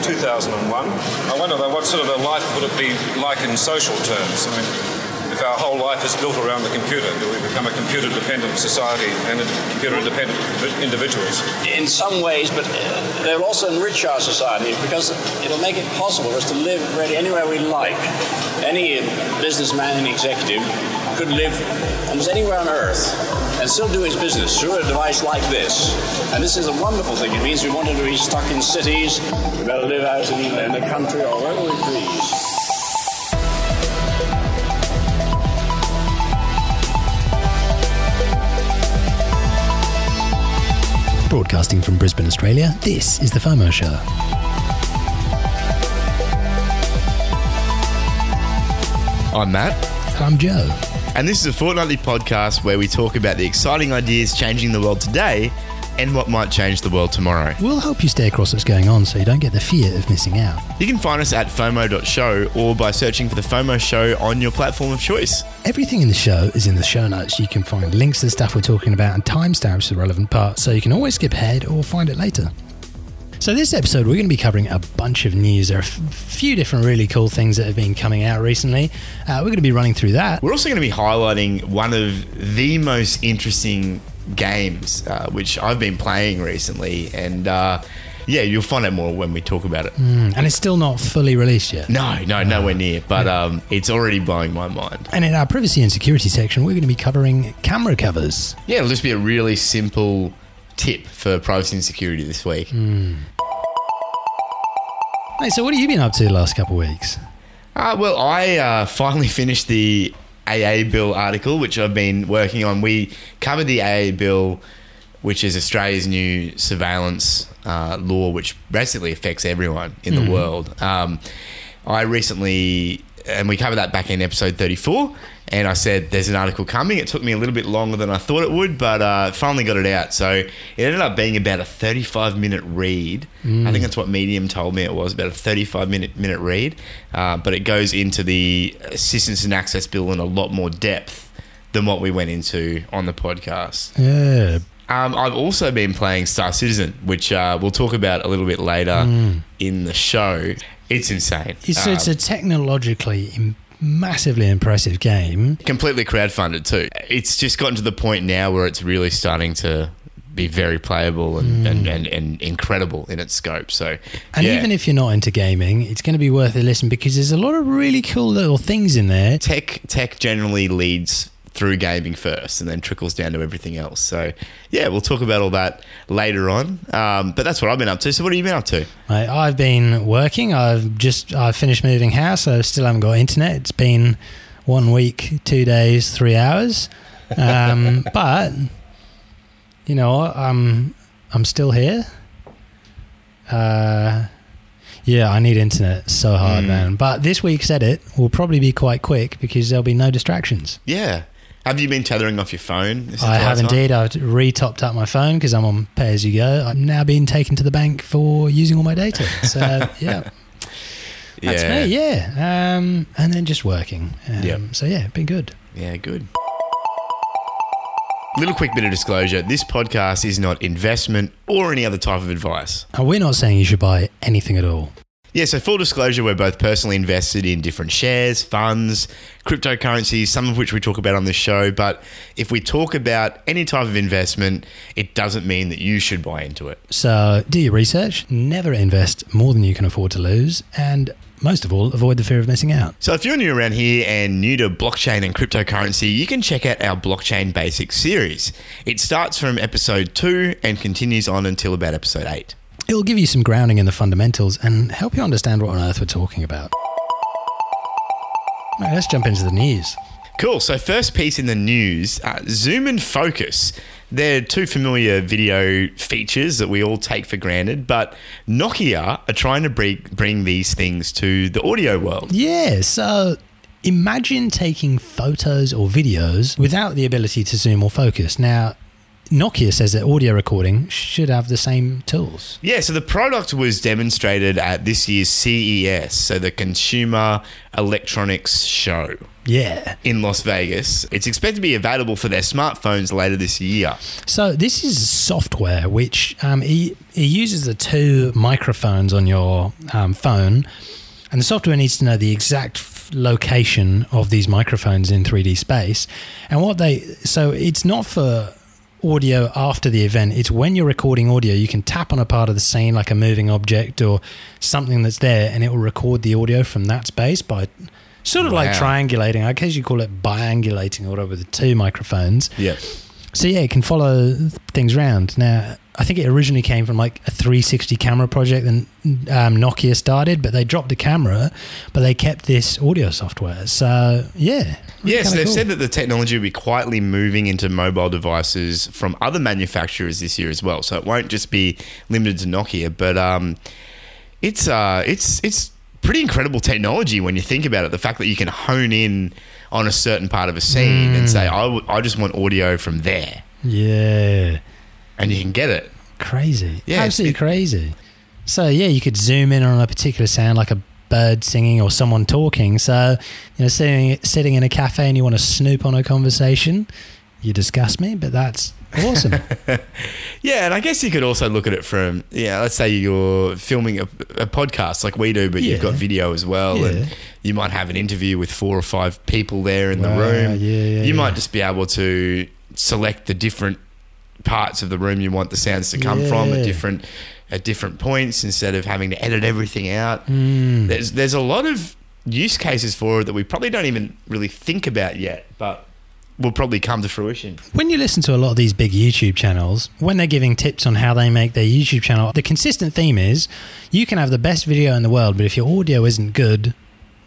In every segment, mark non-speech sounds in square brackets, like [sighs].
about 2001. I wonder though, what sort of a life would it be like in social terms? I mean, if our whole life is built around the computer, do we become a computer-dependent society and computer-dependent individuals? In some ways, but uh, they'll also enrich our society because it'll make it possible for us to live really anywhere we like. Any businessman and executive could live almost anywhere on earth and still do his business through a device like this. And this is a wonderful thing. It means we wanted to be stuck in cities, we better live out in, in the country or wherever we please. Broadcasting from Brisbane, Australia, this is The FOMO Show. I'm Matt. And I'm Joe. And this is a fortnightly podcast where we talk about the exciting ideas changing the world today and what might change the world tomorrow. We'll help you stay across what's going on so you don't get the fear of missing out. You can find us at FOMO.show or by searching for the FOMO show on your platform of choice. Everything in the show is in the show notes. You can find links to the stuff we're talking about and timestamps to the relevant parts so you can always skip ahead or find it later. So, this episode, we're going to be covering a bunch of news. There are a f- few different really cool things that have been coming out recently. Uh, we're going to be running through that. We're also going to be highlighting one of the most interesting games, uh, which I've been playing recently, and uh, yeah, you'll find out more when we talk about it. Mm, and it's still not fully released yet. No, no, nowhere near, but um, it's already blowing my mind. And in our privacy and security section, we're going to be covering camera covers. Yeah, it'll just be a really simple tip for privacy and security this week. Mm. Hey, so what have you been up to the last couple of weeks? Uh, well, I uh, [laughs] finally finished the AA bill article, which I've been working on. We covered the AA bill, which is Australia's new surveillance uh, law, which basically affects everyone in the mm. world. Um, I recently, and we covered that back in episode 34 and I said, "There's an article coming." It took me a little bit longer than I thought it would, but uh, finally got it out. So it ended up being about a 35 minute read. Mm. I think that's what Medium told me it was about a 35 minute minute read. Uh, but it goes into the assistance and access bill in a lot more depth than what we went into on the podcast. Yeah. Um, I've also been playing Star Citizen, which uh, we'll talk about a little bit later mm. in the show. It's insane. So it's a um, technologically massively impressive game. Completely crowdfunded too. It's just gotten to the point now where it's really starting to be very playable and, mm. and, and, and, incredible in its scope. So, and yeah. even if you're not into gaming, it's going to be worth a listen because there's a lot of really cool little things in there. Tech tech generally leads through gaming first and then trickles down to everything else. So, yeah, we'll talk about all that later on. Um, but that's what I've been up to. So, what have you been up to? I've been working. I've just I've finished moving house. I still haven't got internet. It's been one week, two days, three hours. Um, [laughs] but you know, I'm I'm still here. Uh, yeah, I need internet so hard, mm. man. But this week's edit will probably be quite quick because there'll be no distractions. Yeah, have you been tethering off your phone? I have indeed. I've re-topped up my phone because I'm on pay as you go. I'm now being taken to the bank for using all my data. So [laughs] yeah, that's yeah. me. Yeah, um, and then just working. Um, yeah. So yeah, been good. Yeah, good. Little quick bit of disclosure: this podcast is not investment or any other type of advice. Oh, we're not saying you should buy anything at all. Yeah, so full disclosure, we're both personally invested in different shares, funds, cryptocurrencies, some of which we talk about on this show. But if we talk about any type of investment, it doesn't mean that you should buy into it. So do your research, never invest more than you can afford to lose, and most of all, avoid the fear of missing out. So, if you're new around here and new to blockchain and cryptocurrency, you can check out our Blockchain Basics series. It starts from episode two and continues on until about episode eight. It'll give you some grounding in the fundamentals and help you understand what on earth we're talking about. Right, let's jump into the news. Cool. So, first piece in the news uh, Zoom and Focus. They're two familiar video features that we all take for granted, but Nokia are trying to bring, bring these things to the audio world. Yeah. So, imagine taking photos or videos without the ability to zoom or focus. Now, Nokia says that audio recording should have the same tools. Yeah, so the product was demonstrated at this year's CES, so the Consumer Electronics Show Yeah. in Las Vegas. It's expected to be available for their smartphones later this year. So this is software which um, it, it uses the two microphones on your um, phone, and the software needs to know the exact location of these microphones in 3D space. And what they so it's not for audio after the event. It's when you're recording audio, you can tap on a part of the scene like a moving object or something that's there, and it will record the audio from that space by. Sort of like triangulating. I guess you call it biangulating or whatever with the two microphones. Yeah. So yeah, it can follow things around. Now, I think it originally came from like a 360 camera project that um, Nokia started, but they dropped the camera, but they kept this audio software. So yeah, Yes, kinda they've cool. said that the technology will be quietly moving into mobile devices from other manufacturers this year as well. So it won't just be limited to Nokia, but um, it's uh, it's it's pretty incredible technology when you think about it. The fact that you can hone in on a certain part of a scene and say, I, w- I just want audio from there, yeah, and you can get it. crazy, Yeah, absolutely it- crazy. So yeah, you could zoom in on a particular sound, like a bird singing or someone talking. So you know, sitting sitting in a cafe and you want to snoop on a conversation, you disgust me, but that's awesome. [laughs] Yeah, and I guess you could also look at it from yeah. Let's say you're filming a, a podcast like we do, but you've got video as well, Yeah. and you might have an interview with four or five people there in Wow, the room. yeah, yeah, you yeah. might just be able to select the different parts of the room you want the sounds to come from at different at different points instead of having to edit everything out. Mm. There's there's a lot of use cases for it that we probably don't even really think about yet, but will probably come to fruition. When you listen to a lot of these big YouTube channels, when they're giving tips on how they make their YouTube channel, the consistent theme is you can have the best video in the world, but if your audio isn't good,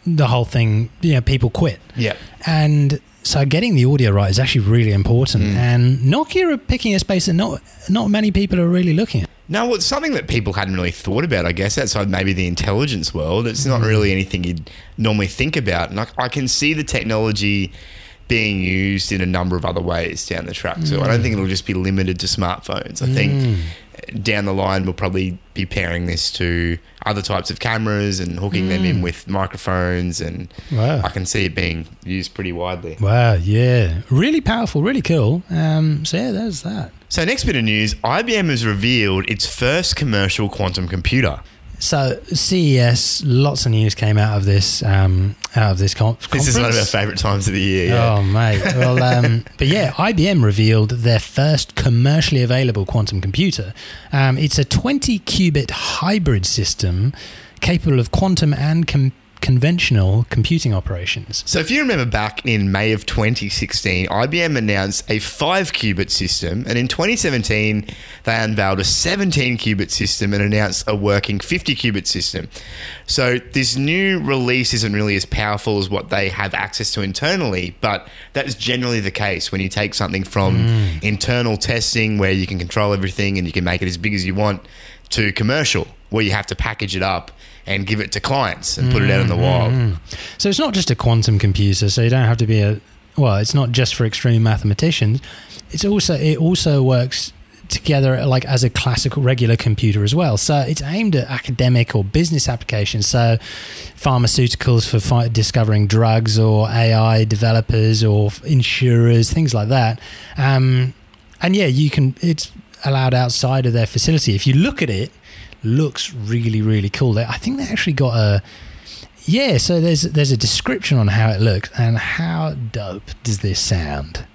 the whole thing, you know, people quit. Yeah. And so getting the audio right is actually really important. Mm. And Nokia are picking a space that not not many people are really looking at. No, well, it's something that people hadn't really thought about, I guess, outside maybe the intelligence world. It's Mm. not really anything you'd normally think about. And I, I can see the technology being used in a number of other ways down the track. So I don't Mm. think it'll just be limited to smartphones. I think down the line, we'll probably be pairing this to other types of cameras and hooking them in with microphones. And Mm. Wow. I can see it being used pretty widely. Wow, yeah. Really powerful, really cool. Um, so yeah, there's that. So, next bit of news IBM has revealed its first commercial quantum computer. So CES, lots of news came out of this um, out of this con- conference. This is one of our favourite times of the year. Yeah. Oh mate, well, um, [laughs] but yeah, IBM revealed their first commercially available quantum computer. Um, it's a 20 qubit hybrid system capable of quantum and com- conventional computing operations. So, if you remember back in May of 2016, IBM announced a 5 qubit system, and in 2017, they unveiled a 17 qubit system and announced a working 50 qubit system. So, this new release isn't really as powerful as what they have access to internally, but that's generally the case when you take something from mm. internal testing where you can control everything and you can make it as big as you want to commercial where you have to package it up and give it to clients and put it out in the wild. So it's not just a quantum computer. So you don't have to be a well. It's not just for extreme mathematicians. It's also it also works together like as a classical regular computer as well. So it's aimed at academic or business applications. So pharmaceuticals for fi- discovering drugs or AI developers or insurers, things like that. Um, and yeah, you can. It's allowed outside of their facility. If you look at it, looks really really cool. They, I think they actually got a. Yeah, so there's there's a description on how it looks and how dope does this sound?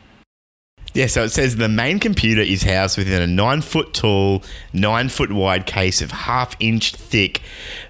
Yeah, so it says the main computer is housed within a nine foot tall, nine foot wide case of half inch thick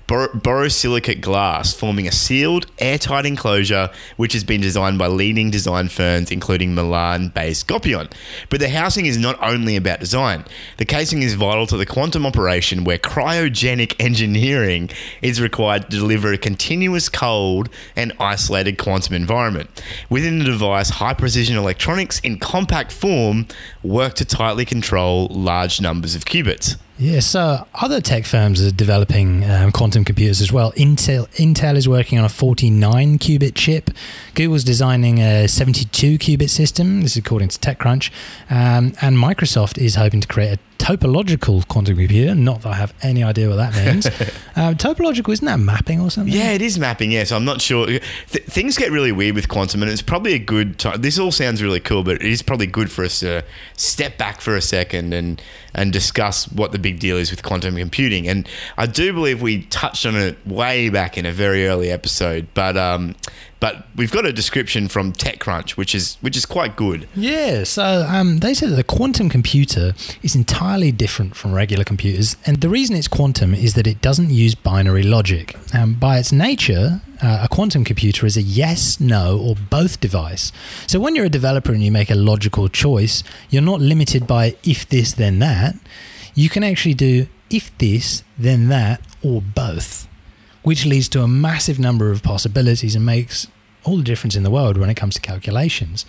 bor- borosilicate glass, forming a sealed, airtight enclosure which has been designed by leading design firms, including Milan based Goppion. But the housing is not only about design, the casing is vital to the quantum operation where cryogenic engineering is required to deliver a continuous cold and isolated quantum environment. Within the device, high precision electronics in compact form work to tightly control large numbers of qubits. Yeah, so other tech firms are developing um, quantum computers as well. Intel Intel is working on a 49 qubit chip. Google's designing a 72 qubit system. This is according to TechCrunch, um, and Microsoft is hoping to create a topological quantum computer. Not that I have any idea what that means. [laughs] um, topological isn't that mapping or something? Yeah, it is mapping. Yeah, so I'm not sure. Th- things get really weird with quantum, and it's probably a good time. This all sounds really cool, but it is probably good for us to step back for a second and and discuss what the big deal is with quantum computing. And I do believe we touched on it way back in a very early episode, but um, but we've got a description from TechCrunch, which is which is quite good. Yeah, so um, they said that the quantum computer is entirely different from regular computers, and the reason it's quantum is that it doesn't use binary logic. Um, by its nature, uh, a quantum computer is a yes, no, or both device. So when you're a developer and you make a logical choice, you're not limited by if this, then that. You can actually do if this, then that, or both which leads to a massive number of possibilities and makes all the difference in the world when it comes to calculations.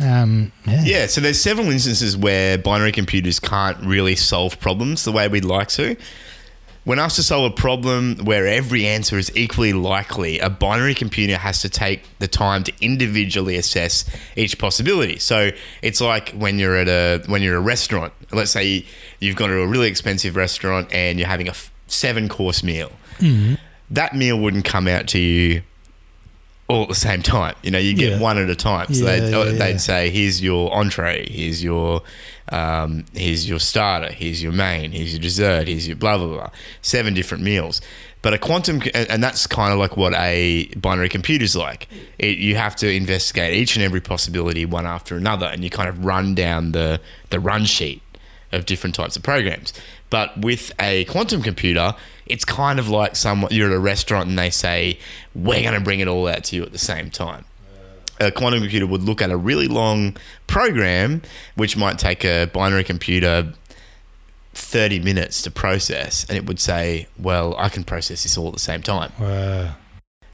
Um, yeah. Yeah, so there's several instances where binary computers can't really solve problems the way we'd like to. When asked to solve a problem where every answer is equally likely, a binary computer has to take the time to individually assess each possibility. So it's like when you're at a when you're a restaurant. Let's say you've gone to a really expensive restaurant and you're having a seven course meal. Mm-hmm. That meal wouldn't come out to you all at the same time. You know, you get Yeah. one at a time. So Yeah, they'd, yeah, they'd say, "Here's your entree. Here's your um, here's your starter. Here's your main. Here's your dessert. Here's your blah blah blah." Seven different meals. But a quantum, and and that's kind of like what a binary computer is like. It, you have to investigate each and every possibility one after another, and you kind of run down the the run sheet of different types of programs. But with a quantum computer, it's kind of like someone you're at a restaurant and they say, "We're going to bring it all out to you at the same time." A quantum computer would look at a really long program, which might take a binary computer 30 minutes to process, and it would say, Well, I can process this all at the same time, Wow.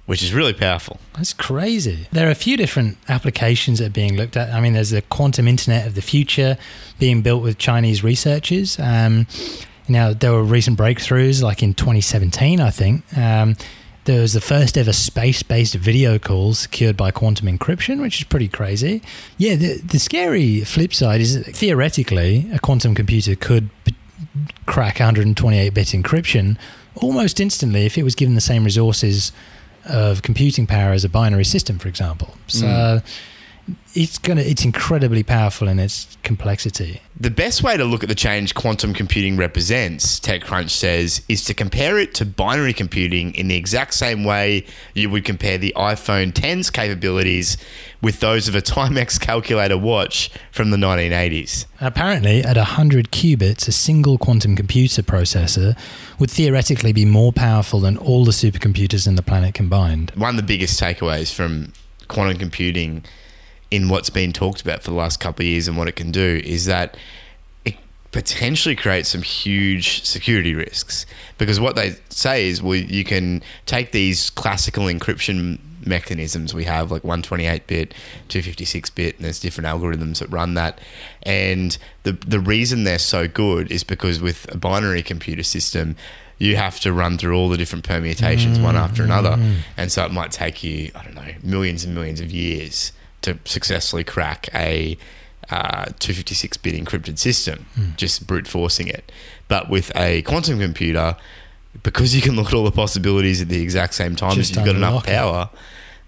Which is really powerful. That's crazy. There are a few different applications that are being looked at. I mean, there's the quantum internet of the future being built with Chinese researchers. Um, now, there were recent breakthroughs, like in 2017, I think. Um, there was the first ever space based video call secured by quantum encryption, which is pretty crazy. Yeah, the, the scary flip side is theoretically, a quantum computer could p- crack 128 bit encryption almost instantly if it was given the same resources of computing power as a binary system, for example. So mm. It's gonna it's incredibly powerful in its complexity. The best way to look at the change quantum computing represents, TechCrunch says, is to compare it to binary computing in the exact same way you would compare the iPhone 10's capabilities with those of a Timex calculator watch from the 1980s. Apparently, at 100 qubits, a single quantum computer processor would theoretically be more powerful than all the supercomputers in the planet combined. One of the biggest takeaways from quantum computing in what's been talked about for the last couple of years and what it can do is that it potentially creates some huge security risks. Because what they say is well you can take these classical encryption mechanisms we have like 128 bit 256 bit and there's different algorithms that run that. And the the reason they're so good is because with a binary computer system you have to run through all the different permutations one after another. Mm-hmm. And so it might take you i don't know millions and millions of years to successfully crack a uh, 256-bit encrypted system, just brute forcing it. But with a quantum computer, because you can look at all the possibilities at the exact same time Just as you've got enough power,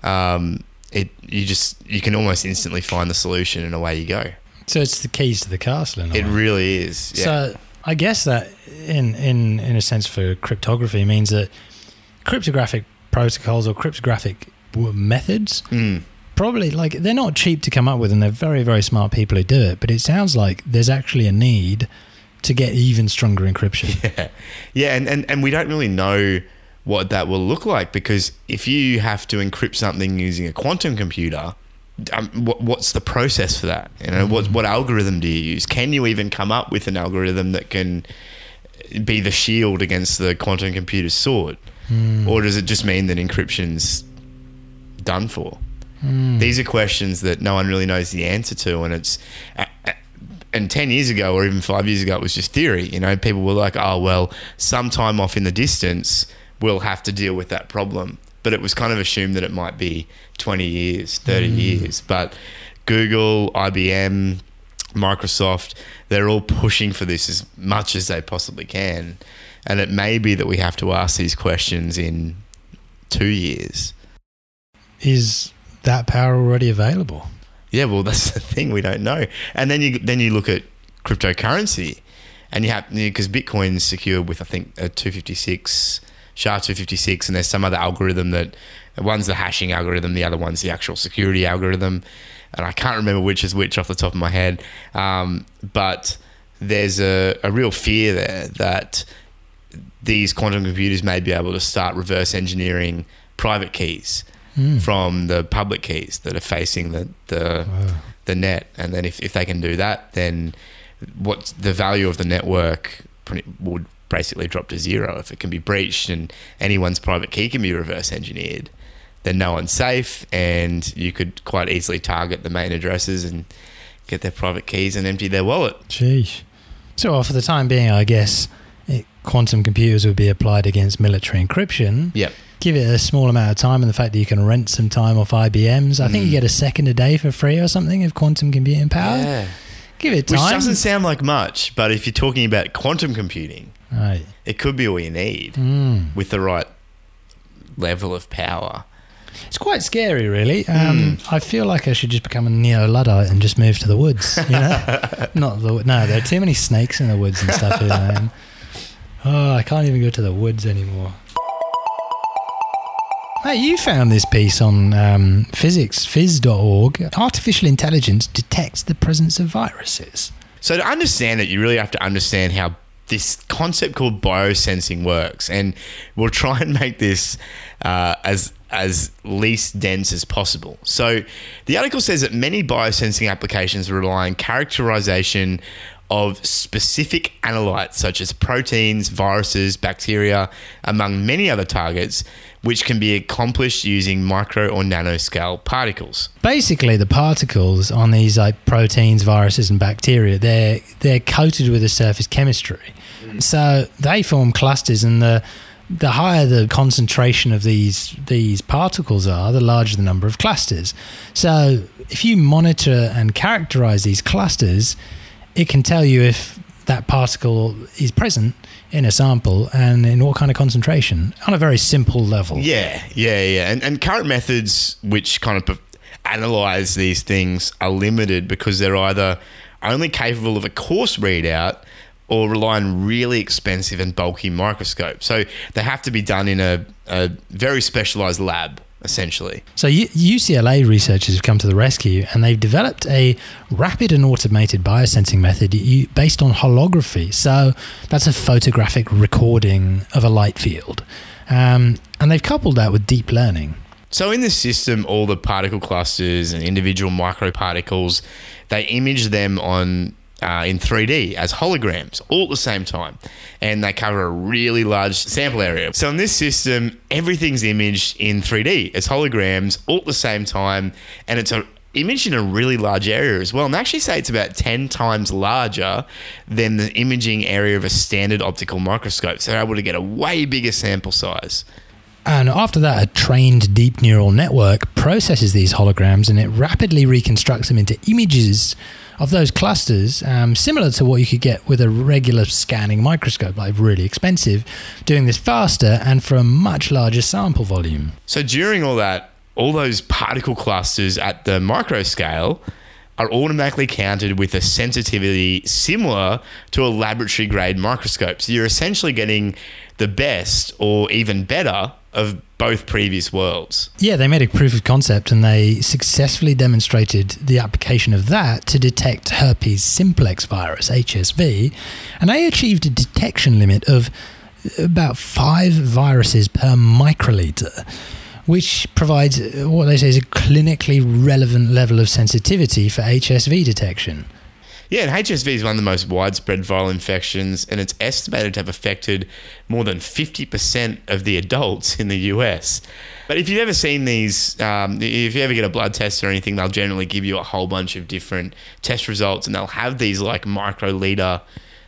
um, it you just you can almost instantly find the solution and away you go. So it's the keys to the castle. It way. really is. Yeah. So I guess that in in in a sense for cryptography means that cryptographic protocols or cryptographic methods Mm. Probably like they're not cheap to come up with and they're very very smart people who do it but it sounds like there's actually a need to get even stronger encryption [laughs] Yeah, yeah, and, and, and we don't really know what that will look like because if you have to encrypt something using a quantum computer, um, what, what's the process for that? You know, what what algorithm do you use? Can you even come up with an algorithm that can be the shield against the quantum computer's sword, or does it just mean that encryption's done for? Hmm. These are questions that no one really knows the answer to, and it's and 10 years ago or even five years ago, it was just theory. You know, people were like, oh, well, sometime off in the distance, we'll have to deal with that problem. But it was kind of assumed that it might be 20 years, 30 hmm. years. But Google, IBM, Microsoft, they're all pushing for this as much as they possibly can. And it may be that we have to ask these questions in two years. Is that power already available? Yeah, well, [laughs] that's the thing we don't know. And then you then you look at cryptocurrency, and you have because Bitcoin's secured with I think a two fifty six SHA two fifty six, and there's some other algorithm that one's the hashing algorithm, the other one's the actual security algorithm, and I can't remember which is which off the top of my head. Um, but there's a, a real fear there that these quantum computers may be able to start reverse engineering private keys Hmm. from the public keys that are facing the the, the net, and then if, if they can do that, then what the value of the network would basically drop to zero if it can be breached and anyone's private key can be reverse engineered. Then no one's safe, and you could quite easily target the main addresses and get their private keys and empty their wallet. Sheesh. So, for the time being, I guess it, quantum computers would be applied against military encryption. Yep. Give it a small amount of time, and the fact that you can rent some time off IBM's. I Mm. think you get a second a day for free or something of quantum computing power. Yeah. Give it time. Which doesn't sound like much, but if you're talking about quantum computing, right. it could be all you need Mm. with the right level of power. It's quite scary, really. Um, Hmm. I feel like I should just become a neo luddite and just move to the woods. You know, [laughs] not the no. There are too many snakes in the woods and stuff. [laughs] Oh, I can't even go to the woods anymore. Hey, you found this piece on um, physics, phys.org. Artificial intelligence detects the presence of viruses. So to understand it, you really have to understand how this concept called biosensing works, and we'll try and make this uh, as as least dense as possible. So the article says that many biosensing applications rely on characterization of specific analytes such as proteins, viruses, bacteria, among many other targets, which can be accomplished using micro or nanoscale particles. Basically, the particles on these like proteins, viruses, and bacteria they're they're coated with a surface chemistry, mm. so they form clusters, and the the higher the concentration of these these particles are, the larger the number of clusters. So, if you monitor and characterize these clusters, it can tell you if that particle is present in a sample and in what kind of concentration on a very simple level. Yeah, yeah, yeah. And, and current methods which kind of analyze these things are limited because they're either only capable of a coarse readout or rely on really expensive and bulky microscopes. So they have to be done in a, a very specialized lab, essentially. So U- UCLA researchers have come to the rescue and they've developed a rapid and automated biosensing method based on holography. So that's a photographic recording of a light field. Um, and they've coupled that with deep learning. So in this system, all the particle clusters and individual microparticles, they image them on uh, in 3D as holograms all at the same time, and they cover a really large sample area. So in this system, everything's imaged in 3D as holograms all at the same time, and it's a imaged in a really large area as well. And they actually say it's about 10 times larger than the imaging area of a standard optical microscope. So they're able to get a way bigger sample size. And after that, a trained deep neural network processes these holograms and it rapidly reconstructs them into images of those clusters, um, similar to what you could get with a regular scanning microscope, like really expensive, doing this faster and for a much larger sample volume. So during all that, all those particle clusters at the micro scale are automatically counted with a sensitivity similar to a laboratory grade microscope. So you're essentially getting the best or even better of both previous worlds. Yeah, they made a proof of concept and they successfully demonstrated the application of that to detect herpes simplex virus, HSV, and they achieved a detection limit of about five viruses per microliter, which provides what they say is a clinically relevant level of sensitivity for HSV detection. Yeah, and HSV is one of the most widespread viral infections, and it's estimated to have affected more than 50% of the adults in the US. But if you've ever seen these, um, if you ever get a blood test or anything, they'll generally give you a whole bunch of different test results, and they'll have these like microliter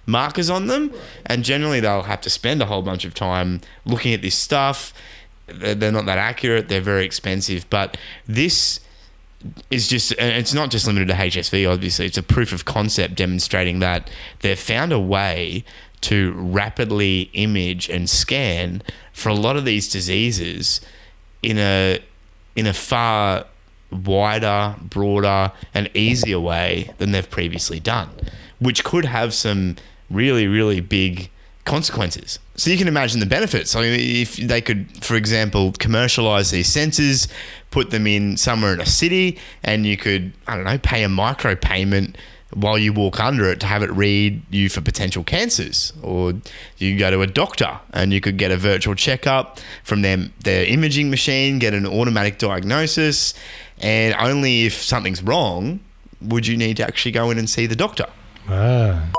markers on them, and generally they'll have to spend a whole bunch of time looking at this stuff. They're not that accurate. They're very expensive, but this is just it's not just limited to HSV obviously it's a proof of concept demonstrating that they've found a way to rapidly image and scan for a lot of these diseases in a in a far wider broader and easier way than they've previously done which could have some really really big consequences. So you can imagine the benefits. I mean, if they could, for example, commercialize these sensors, put them in somewhere in a city, and you could, I don't know, pay a micro payment while you walk under it to have it read you for potential cancers, or you go to a doctor and you could get a virtual checkup from their their imaging machine, get an automatic diagnosis, and only if something's wrong would you need to actually go in and see the doctor. Ah.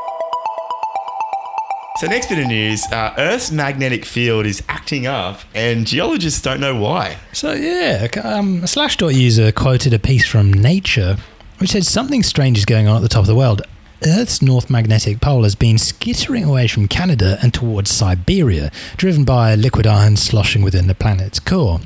So, next bit of news uh, Earth's magnetic field is acting up, and geologists don't know why. So yeah, um, a Slashdot user quoted a piece from Nature, which said something strange is going on at the top of the world. Earth's north magnetic pole has been skittering away from Canada and towards Siberia, driven by liquid iron sloshing within the planet's core.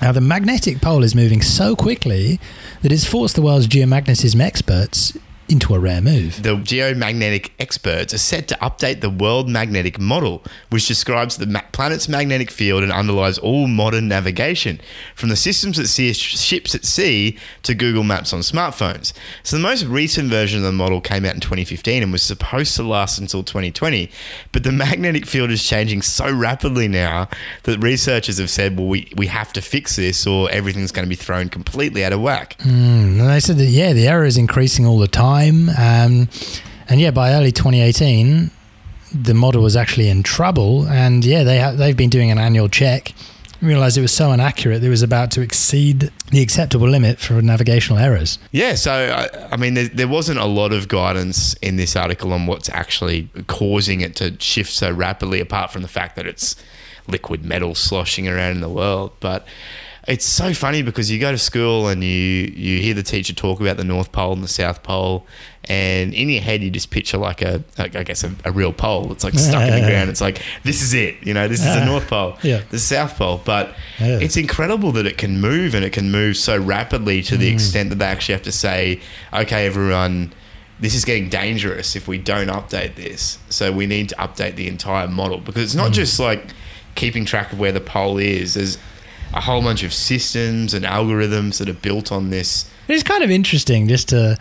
Now, the magnetic pole is moving so quickly that it's forced the world's geomagnetism experts into a rare move. The geomagnetic experts are set to update the world magnetic model, which describes the ma- planet's magnetic field and underlies all modern navigation, from the systems that see ships at sea to Google Maps on smartphones. So, the most recent version of the model came out in 2015 and was supposed to last until 2020. But the magnetic field is changing so rapidly now that researchers have said, well, we, we have to fix this or everything's going to be thrown completely out of whack. Hmm, and they said that, yeah, the error is increasing all the time. Um, and yeah, by early 2018, the model was actually in trouble. And yeah, they ha- they've been doing an annual check. Realized it was so inaccurate it was about to exceed the acceptable limit for navigational errors. Yeah, so I, I mean, there, there wasn't a lot of guidance in this article on what's actually causing it to shift so rapidly, apart from the fact that it's liquid metal sloshing around in the world. But it's so funny because you go to school and you you hear the teacher talk about the North Pole and the South Pole, and in your head you just picture like a, I guess a, a real pole. It's like stuck in the ground. It's like this is it. You know, this is the ah. North Pole, Yeah. the South Pole. But Yeah. it's incredible that it can move and it can move so rapidly to the mm. extent that they actually have to say, okay, everyone. This is getting dangerous if we don't update this. So we need to update the entire model because it's not mm. just like keeping track of where the pole is. There's a whole bunch of systems and algorithms that are built on this. It's kind of interesting just to.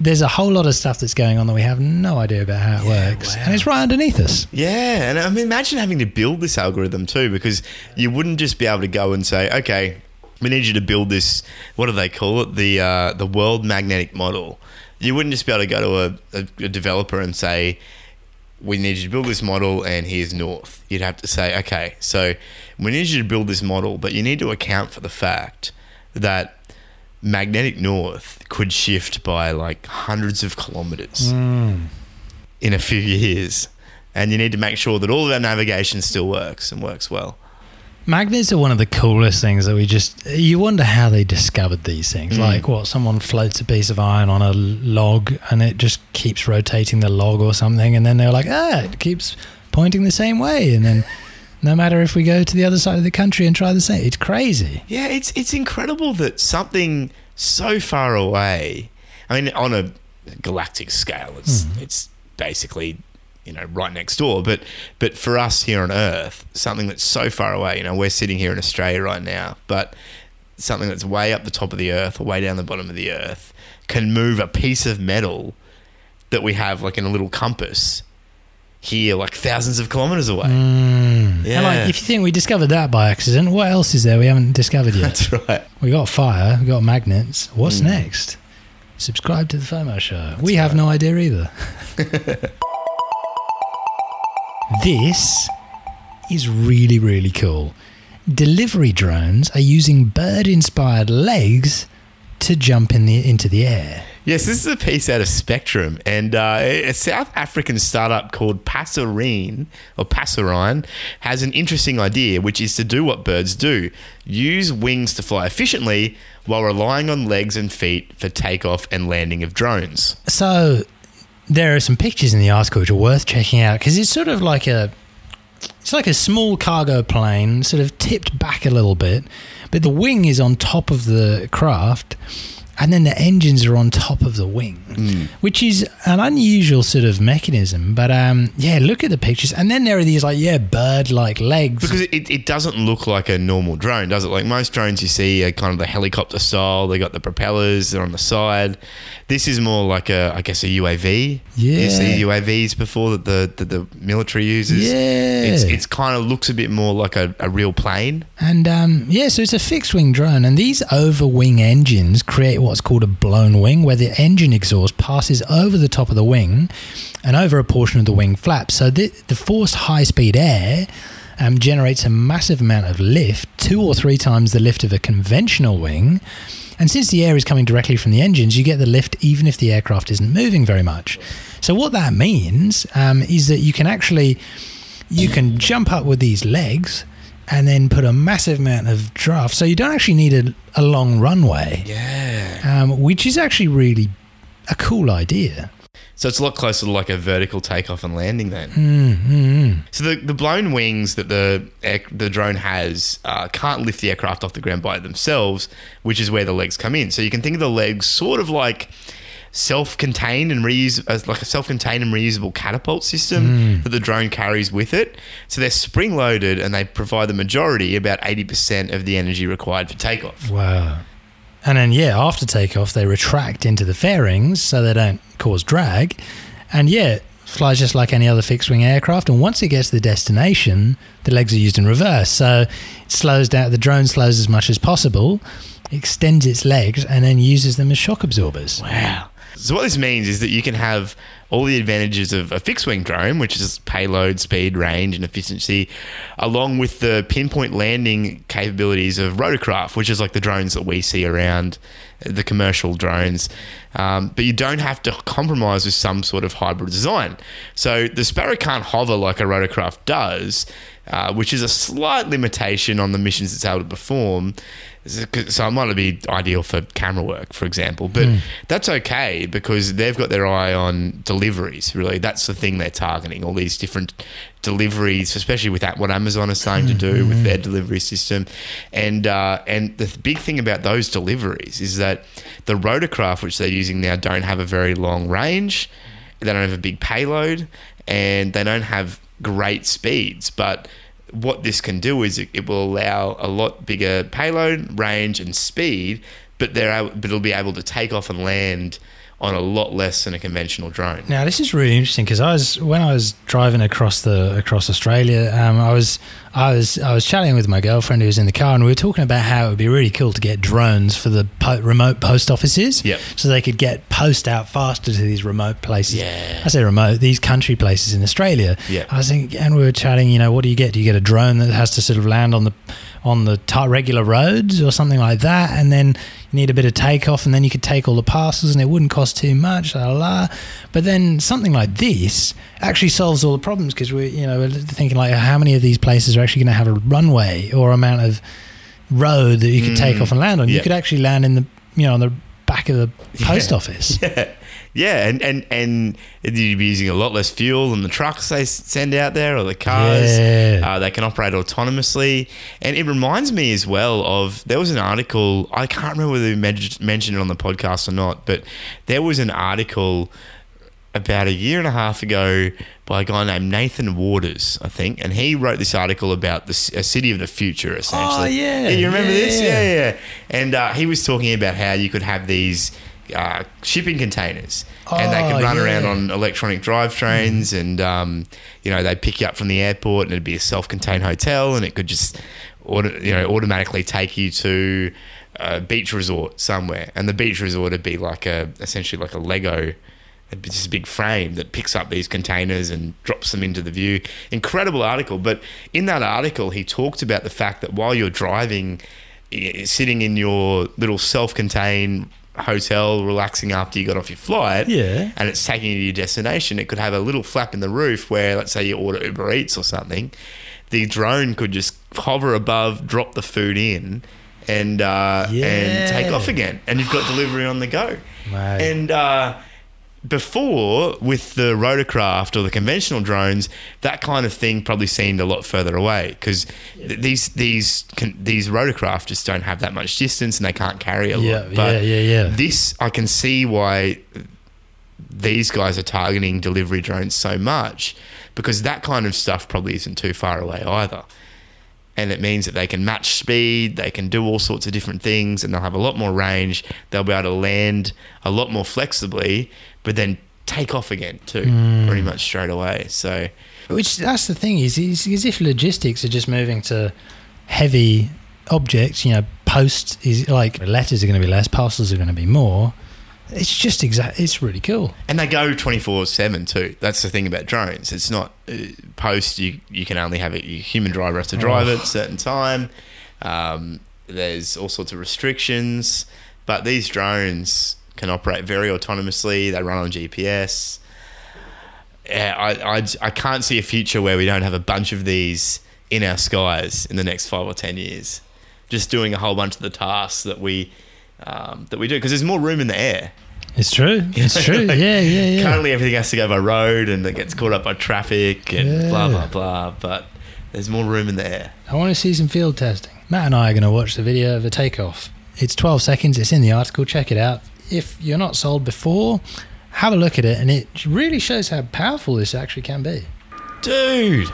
There's a whole lot of stuff that's going on that we have no idea about how it works. And it's right underneath us. Yeah, and I mean, imagine having to build this algorithm too, because you wouldn't just be able to go and say, okay, we need you to build this. What do they call it? The uh, the world magnetic model. You wouldn't just be able to go to a, a, a developer and say, we need you to build this model, and here's north. You'd have to say, okay, so we need you to build this model, but you need to account for the fact that magnetic north could shift by like hundreds of kilometers in a few years. And you need to make sure that all of our navigation still works and works well. Magnets are one of the coolest things that we just. You wonder how they discovered these things. Like, what? Someone floats a piece of iron on a log and it just keeps rotating the log or something. And then they're like, ah, it keeps pointing the same way. And then no matter if we go to the other side of the country and try the same, it's crazy. Yeah, it's it's incredible that something so far away. I mean, on a galactic scale, it's hmm. it's basically you know right next door. But but for us here on Earth, something that's so far away. You know, we're sitting here in Australia right now, but something that's way up the top of the Earth or way down the bottom of the Earth can move a piece of metal that we have like in a little compass here, like thousands of kilometers away. Hmm. Yeah, And like, if you think we discovered that by accident, what else is there we haven't discovered yet? that's right. we got fire, we got magnets. What's hmm. next? Subscribe to the FOMO show. we have no idea either. [laughs] this is really, really cool. Delivery drones are using bird inspired legs to jump in the into the air. Yes, this is a piece out of Spectrum, and uh, a South African startup called Passerine or Passerine has an interesting idea, which is to do what birds do: use wings to fly efficiently while relying on legs and feet for takeoff and landing of drones. So there are some pictures in the article which are worth checking out because it's sort of like a it's like a small cargo plane, sort of tipped back a little bit, but the wing is on top of the craft, and then the engines are on top of the wing, which is an unusual sort of mechanism. But um, yeah, look at the pictures, and then there are these like yeah bird-like legs. Because it, it doesn't look like a normal drone, does it? Like most drones you see are kind of the helicopter style. They got the propellers, they're on the side. This is more like a, I guess, a UAV. Yeah. You see UAVs before that the, that the military uses. Yeah. It's, it's kind of looks a bit more like a, a real plane. And um, yeah, so it's a fixed wing drone, and these over wing engines create what's called a blown wing, where the engine exhaust passes over the top of the wing and over a portion of the wing flap. So the, the forced high speed air um, generates a massive amount of lift, two or three times the lift of a conventional wing. And since the air is coming directly from the engines, you get the lift even if the aircraft isn't moving very much. So what that means um, is that you can actually you can jump up with these legs and then put a massive amount of draft. So you don't actually need a, a long runway, Yeah. um, which is actually really a cool idea. So it's a lot closer to like a vertical takeoff and landing then. Mm-hmm. So the, the blown wings that the air, the drone has uh, can't lift the aircraft off the ground by themselves, which is where the legs come in. So you can think of the legs sort of like self-contained and reuse as uh, like a self-contained and reusable catapult system hmm. that the drone carries with it. So they're spring-loaded and they provide the majority, about eighty percent of the energy required for takeoff. Wow. And then, yeah, after takeoff, they retract into the fairings so they don't cause drag. And yeah, flies just like any other fixed wing aircraft. And once it gets to the destination, the legs are used in reverse. So it slows down, the drone slows as much as possible, extends its legs, and then uses them as shock absorbers. Wow. So what this means is that you can have all the advantages of a fixed wing drone, which is payload, speed, range, and efficiency, along with the pinpoint landing capabilities of rotorcraft, which is like the drones that we see around the commercial drones. Um, but you don't have to compromise with some sort of hybrid design. So the Sparrow can't hover like a rotorcraft does, uh, which is a slight limitation on the missions it's able to perform. So it might not be ideal for camera work, for example, but that's okay because they've got their eye on deliveries. Really, that's the thing they're targeting. All these different deliveries, especially with that, what Amazon is starting to do with their delivery system, and uh, and the big thing about those deliveries is that the rotorcraft which they're using now don't have a very long range, they don't have a big payload, and they don't have great speeds, but what this can do is it, it will allow a lot bigger payload, range, and speed, but they're able, but it'll be able to take off and land on a lot less than a conventional drone. Now this is really interesting because I was when I was driving across the across Australia, um, I was I was I was chatting with my girlfriend who was in the car, and we were talking about how it would be really cool to get drones for the po- remote post offices, Yep. so they could get post out faster to these remote places. Yeah. I say remote, these country places in Australia. Yeah. I was thinking, and we were chatting. You know, what do you get? Do you get a drone that has to sort of land on the on the tar- regular roads or something like that, and then you need a bit of takeoff, and then you could take all the parcels, and it wouldn't cost too much. La, la, la. But then something like this actually solves all the problems because we're you know, we're thinking like how many of these places are actually going to have a runway or amount of road that you could take mm. off and land on. You could actually land in the, you know, on the back of the [laughs] post office. [laughs] Yeah, and, and, and you'd be using a lot less fuel than the trucks they send out there or the cars. Yeah. Uh, they can operate autonomously. And it reminds me as well of there was an article, I can't remember whether we mentioned it on the podcast or not, but there was an article about a year and a half ago by a guy named Nathan Waters, I think, and he wrote this article about the a city of the future, essentially. Oh, yeah. you remember Yeah, this? yeah. Yeah, yeah. yeah. And uh, he was talking about how you could have these uh, shipping containers, and they Oh, could run around on electronic drivetrains, and um, you know they'd pick you up from the airport, and it'd be a self-contained hotel, and it could just auto, you know automatically take you to a beach resort somewhere, and the beach resort would be like a essentially like a Lego. This big frame that picks up these containers and drops them into the view. Incredible article. But in that article, he talked about the fact that while you're driving, sitting in your little self contained hotel, relaxing after you got off your flight, Yeah. and it's taking you to your destination, it could have a little flap in the roof where, let's say, you order Uber Eats or something, the drone could just hover above, drop the food in, and uh, Yeah. and take off again, and you've got delivery on the go. Mate. And uh, before, with the rotorcraft or the conventional drones, that kind of thing probably seemed a lot further away because th- these these con- these rotorcraft just don't have that much distance and they can't carry a Yeah, lot. But yeah, yeah, yeah. This I can see why these guys are targeting delivery drones so much because that kind of stuff probably isn't too far away either. And it means that they can match speed, they can do all sorts of different things, and they'll have a lot more range. They'll be able to land a lot more flexibly, but then take off again too, Hmm. pretty much straight away. So, Which that's the thing is, is as if logistics are just moving to heavy objects. You know, post is like letters are going to be less, parcels are going to be more. It's just exact. It's really cool. and they go twenty four seven too. That's the thing about drones. It's not uh, post. You you can only have it. Your human driver has to drive it at a certain time. Um, there's all sorts of restrictions, but these drones can operate very autonomously. They run on GPS. Yeah, I, I, I can't see a future where we don't have a bunch of these in our skies in the next five or ten years, just doing a whole bunch of the tasks that we um, that we do because there's more room in the air. It's true. It's [laughs] true. Like, yeah, yeah, yeah. Currently, everything has to go by road and it gets caught up by traffic and blah Yeah. blah blah. But there's more room in the air. I want to see some field testing. Matt and I are going to watch the video of the takeoff. It's 12 seconds. It's in the article. Check it out. If you're not sold before, have a look at it, and it really shows how powerful this actually can be. Dude,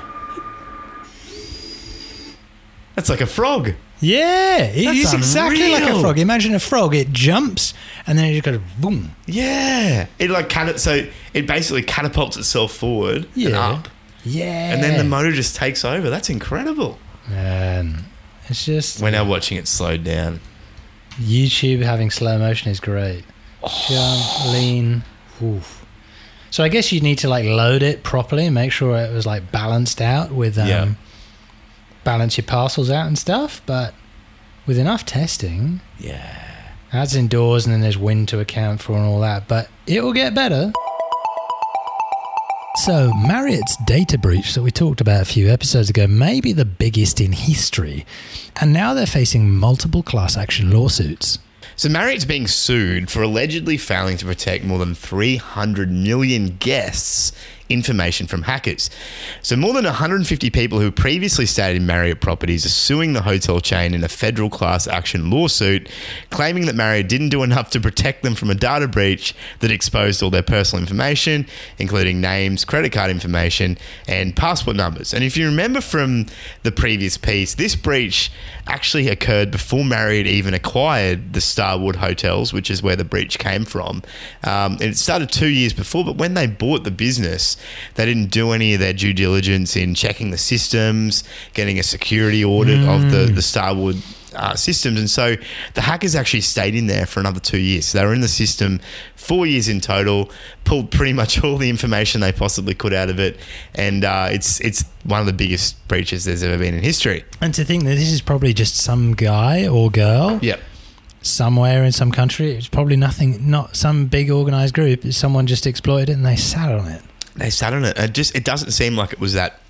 that's like a frog. Yeah, it That's is exactly like a frog. Imagine a frog. It jumps, and then it just goes boom. Yeah, it like cat so it basically catapults itself forward and Yeah. up, Yeah, and then the motor just takes over. That's incredible. man, it's just We're now watching it slowed down. YouTube having slow motion is great. Jump, lean. Oof. So I guess you need to like load it properly and make sure it was like balanced out with um, Yeah. balance your parcels out and stuff. But with enough testing, Yeah. that's indoors and then there's wind to account for and all that. But it will get better. So Marriott's data breach that we talked about a few episodes ago may be the biggest in history, and now they're facing multiple class action lawsuits. So Marriott's being sued for allegedly failing to protect more than 300 million guests' information from hackers. So more than 150 people who previously stayed in Marriott properties are suing the hotel chain in a federal class action lawsuit, claiming that Marriott didn't do enough to protect them from a data breach that exposed all their personal information, including names, credit card information, and passport numbers. And if you remember from the previous piece, this breach actually occurred before Marriott even acquired the Starwood hotels, which is where the breach came from. Um, and it started two years before, but when they bought the business, they didn't do any of their due diligence in checking the systems, getting a security audit of the, the Starwood uh, systems. And so the hackers actually stayed in there for another two years. So they were in the system four years in total, pulled pretty much all the information they possibly could out of it. And uh, it's, it's one of the biggest breaches there's ever been in history. And to think that this is probably just some guy or girl Yep. somewhere in some country. It's probably nothing, not some big organized group. Someone just exploited it and they sat on it. They sat on it. It just it doesn't seem like it was that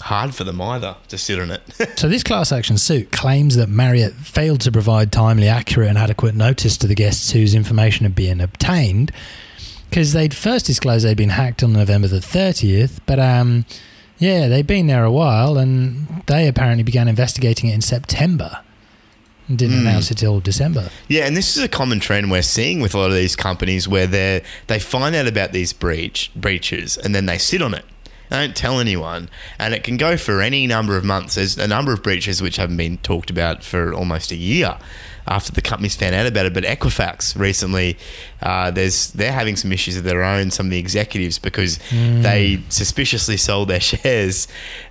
hard for them either to sit on it. [laughs] So this class action suit claims that Marriott failed to provide timely, accurate, and adequate notice to the guests whose information had been obtained, because they'd first disclosed they'd been hacked on November the thirtieth, but um, yeah, they'd been there a while, and they apparently began investigating it in September. And didn't Hmm. announce it till December. Yeah, and this is a common trend we're seeing with a lot of these companies where they they find out about these breach breaches and then they sit on it. They don't tell anyone, and it can go for any number of months. There's a number of breaches which haven't been talked about for almost a year after the companies found out about it. But Equifax recently, uh, there's they're having some issues of their own. Some of the executives because they suspiciously sold their [laughs] shares,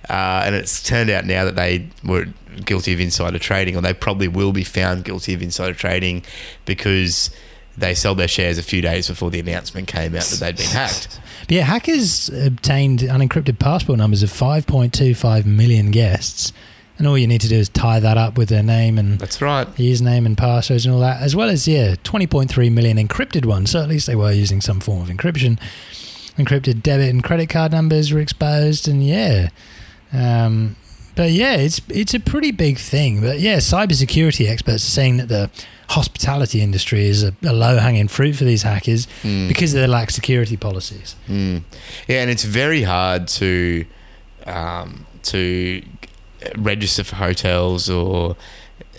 uh, and it's turned out now that they were guilty of insider trading, or they probably will be found guilty of insider trading because they sold their shares a few days before the announcement came out that they'd been hacked. But yeah, hackers obtained unencrypted passport numbers of 5.25 million guests and all you need to do is tie that up with their name and That's right. username and passwords and all that, as well as yeah, 20.3 million encrypted ones. So at least they were using some form of encryption. Encrypted debit and credit card numbers were exposed, and yeah, um, but yeah, it's it's a pretty big thing. But yeah, cybersecurity experts are saying that the hospitality industry is a, a low hanging fruit for these hackers because of their lax security policies. Mm. Yeah, and it's very hard to um, to register for hotels or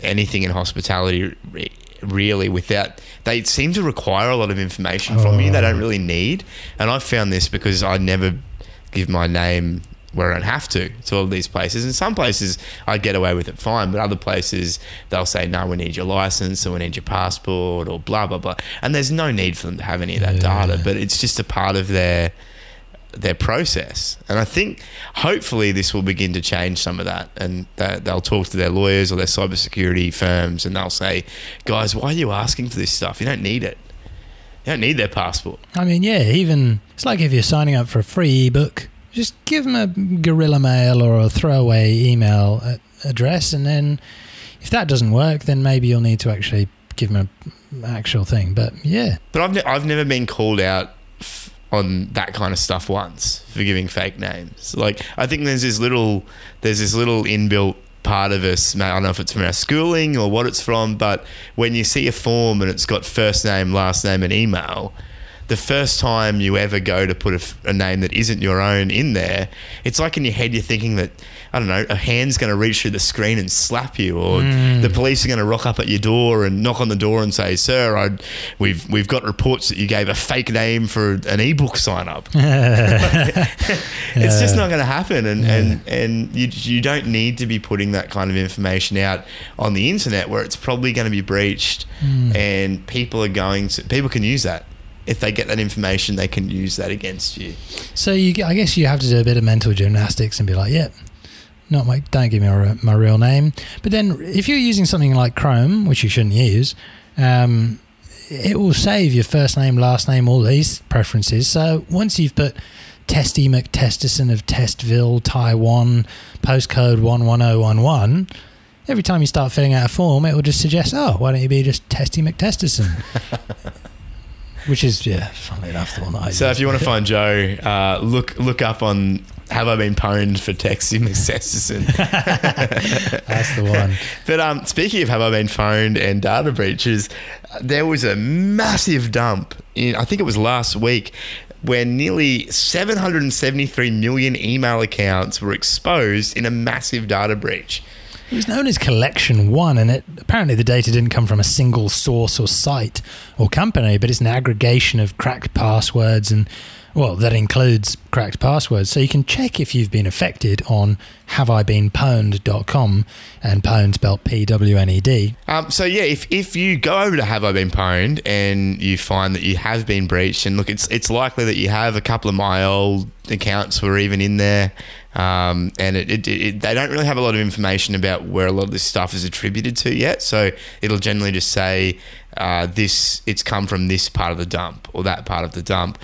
anything in hospitality really without they seem to require a lot of information from you they don't really need and i've found this because i never give my name where I don't have to to all of these places. And some places I get away with it fine, but other places they'll say, no, we need your license or we need your passport or blah blah blah. And there's no need for them to have any of that Yeah. data, but it's just a part of their their process. And I think hopefully this will begin to change some of that. And they'll talk to their lawyers or their cybersecurity firms and they'll say, guys, why are you asking for this stuff? You don't need it. You don't need their passport. I mean, yeah, even it's like if you're signing up for a free ebook, just give them a Guerrilla Mail or a throwaway email address, and then if that doesn't work, then maybe you'll need to actually give them an actual thing. But yeah, But I've, ne- I've never been called out f- on that kind of stuff once for giving fake names. Like I think there's this little there's this little inbuilt part of us. I don't know if it's from our schooling or what it's from, but when you see a form and it's got first name, last name, and email. The first time you ever go to put a, f- a name that isn't your own in there, it's like in your head you're thinking that I don't know a hand's going to reach through the screen and slap you, or hmm. the police are going to rock up at your door and knock on the door and say, "Sir, I, we've we've got reports that you gave a fake name for an ebook sign up." [laughs] it's just not going to happen, and and and you you don't need to be putting that kind of information out on the internet where it's probably going to be breached, hmm. and people are going to people can use that. If they get that information, they can use that against you. so you, I guess you have to do a bit of mental gymnastics and be like, yep. Not my, don't give me my, my real name. But then, if you're using something like Chrome, which you shouldn't use, um, it will save your first name, last name, all these preferences. So once you've put Testy McTestison of Testville, Taiwan, postcode 11011, every time you start filling out a form, it will just suggest, oh, why don't you be just Testy McTestison? [laughs] Which is, yeah, funnily enough, the one I So if you want to [laughs] find Joe, uh, look look up on have I been pwned for texting [laughs] Mr. That's the one. [laughs] But um, speaking of have I been pwned and data breaches, there was a massive dump in I think it was last week where nearly 773 million email accounts were exposed in a massive data breach. It was known as Collection One, and it apparently the data didn't come from a single source or site or company, but it's an aggregation of cracked passwords and well, that includes cracked passwords. So you can check if you've been affected on haveibeenpwned.com and pwned spelled P W N E D. Um, so yeah, if, if you go over to Have I Been Pwned and you find that you have been breached, and look, it's it's likely that you have a couple of my old accounts were even in there, um, and it, it, it, they don't really have a lot of information about where a lot of this stuff is attributed to yet. So it'll generally just say uh, this it's come from this part of the dump or that part of the dump.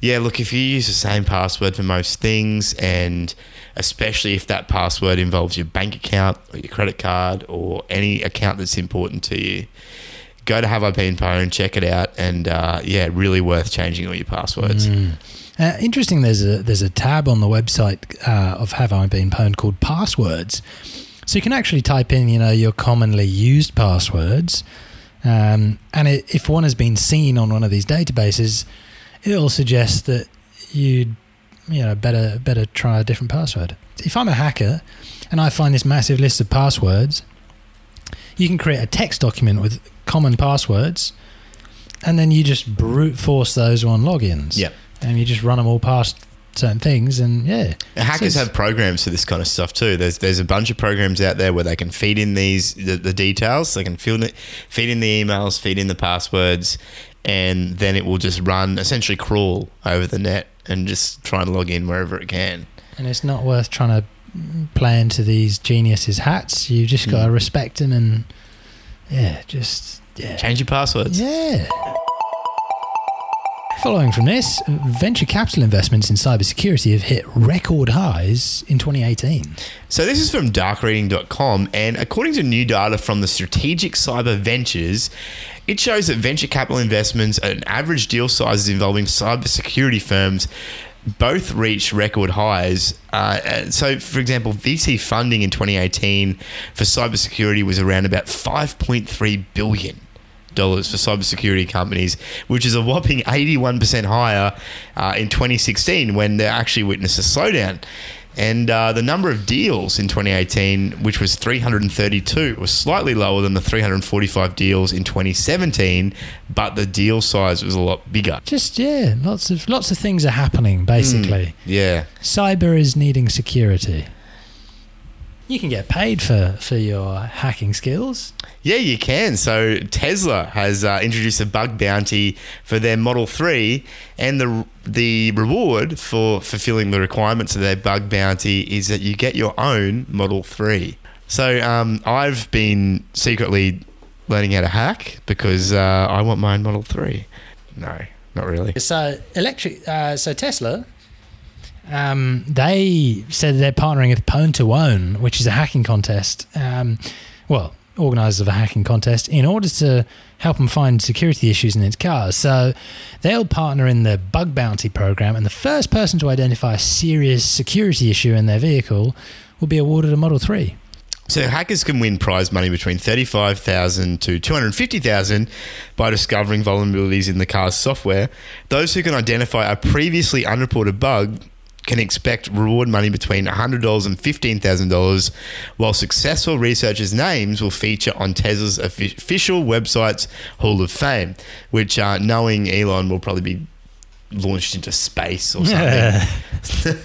Yeah, look, if you use the same password for most things, and especially if that password involves your bank account or your credit card or any account that's important to you, go to Have I Been Pwned, check it out, and uh, yeah, really worth changing all your passwords. Uh, interesting. There's a there's a tab on the website uh, of Have I Been Pwned called Passwords, so you can actually type in you know your commonly used passwords, um, and it, if one has been seen on one of these databases, it'll suggest that you'd you know better better try a different password. If I'm a hacker and I find this massive list of passwords, you can create a text document with common passwords, and then you just brute force those on logins Yep. and you just run them all past certain things, and yeah, Hackers have programs for this kind of stuff too. There's there's a bunch of programs out there where they can feed in these the, the details. They can feed in the emails, feed in the passwords, and then it will just run essentially crawl over the net and just try and log in wherever it can. and it's not worth trying to play into these geniuses' hats. You just got to Mm. respect them, and yeah, just yeah, Change your passwords. yeah. Following from this, venture capital investments in cybersecurity have hit record highs in 2018. So this is from darkreading.com and according to new data from the Strategic Cyber Ventures, it shows that venture capital investments and average deal sizes involving cybersecurity firms both reached record highs. Uh, so, for example, VC funding in 2018 for cybersecurity was around about 5.3 billion dollars for cybersecurity companies, which is a whopping 81% higher uh, in 2016 when they actually witnessed a slowdown. And uh, the number of deals in 2018, which was 332, was slightly lower than the 345 deals in 2017, but the deal size was a lot bigger. Just yeah, lots of lots of things are happening basically. Yeah. Cyber is needing security. You can get paid for for your hacking skills. Yeah, you can. So Tesla has uh, introduced a bug bounty for their Model Three, and the the reward for fulfilling the requirements of their bug bounty is that you get your own Model Three. So um, I've been secretly learning how to hack because uh, I want my own Model Three. No, not really. So electric. Uh, so Tesla. Um, they said they're partnering with Pwn to Own, which is a hacking contest. Um, well, organisers of a hacking contest in order to help them find security issues in its cars. So they'll partner in the bug bounty program, and the first person to identify a serious security issue in their vehicle will be awarded a Model 3. So hackers can win prize money between thirty-five thousand to two hundred fifty thousand by discovering vulnerabilities in the car's software. Those who can identify a previously unreported bug can expect reward money between $100 and $15,000, while successful researchers' names will feature on Tesla's official website's Hall of Fame, which, uh, knowing Elon, will probably be launched into space or something. [laughs]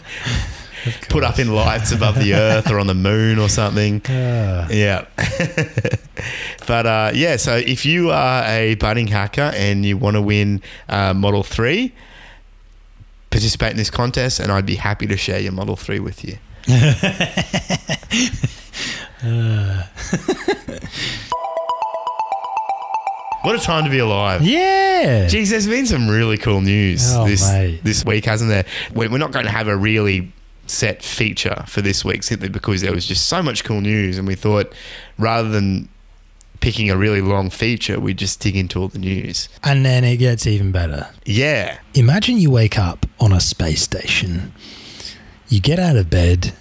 Put up in lights above the Earth or on the moon or something. Uh. [laughs] Yeah. [laughs] but uh, yeah, so if you are a budding hacker and you want to win uh, Model 3, participate in this contest, and I'd be happy to share your Model 3 with you. [laughs] what a time to be alive. Yeah. Geez, there's been some really cool news Oh, this mate. this week, hasn't there? We're we're not going to have a really set feature for this week simply because there was just so much cool news, and we thought rather than picking a really long feature, we just dig into all the news. And then it gets even better. Yeah, Imagine you wake up on a space station. You get out of bed,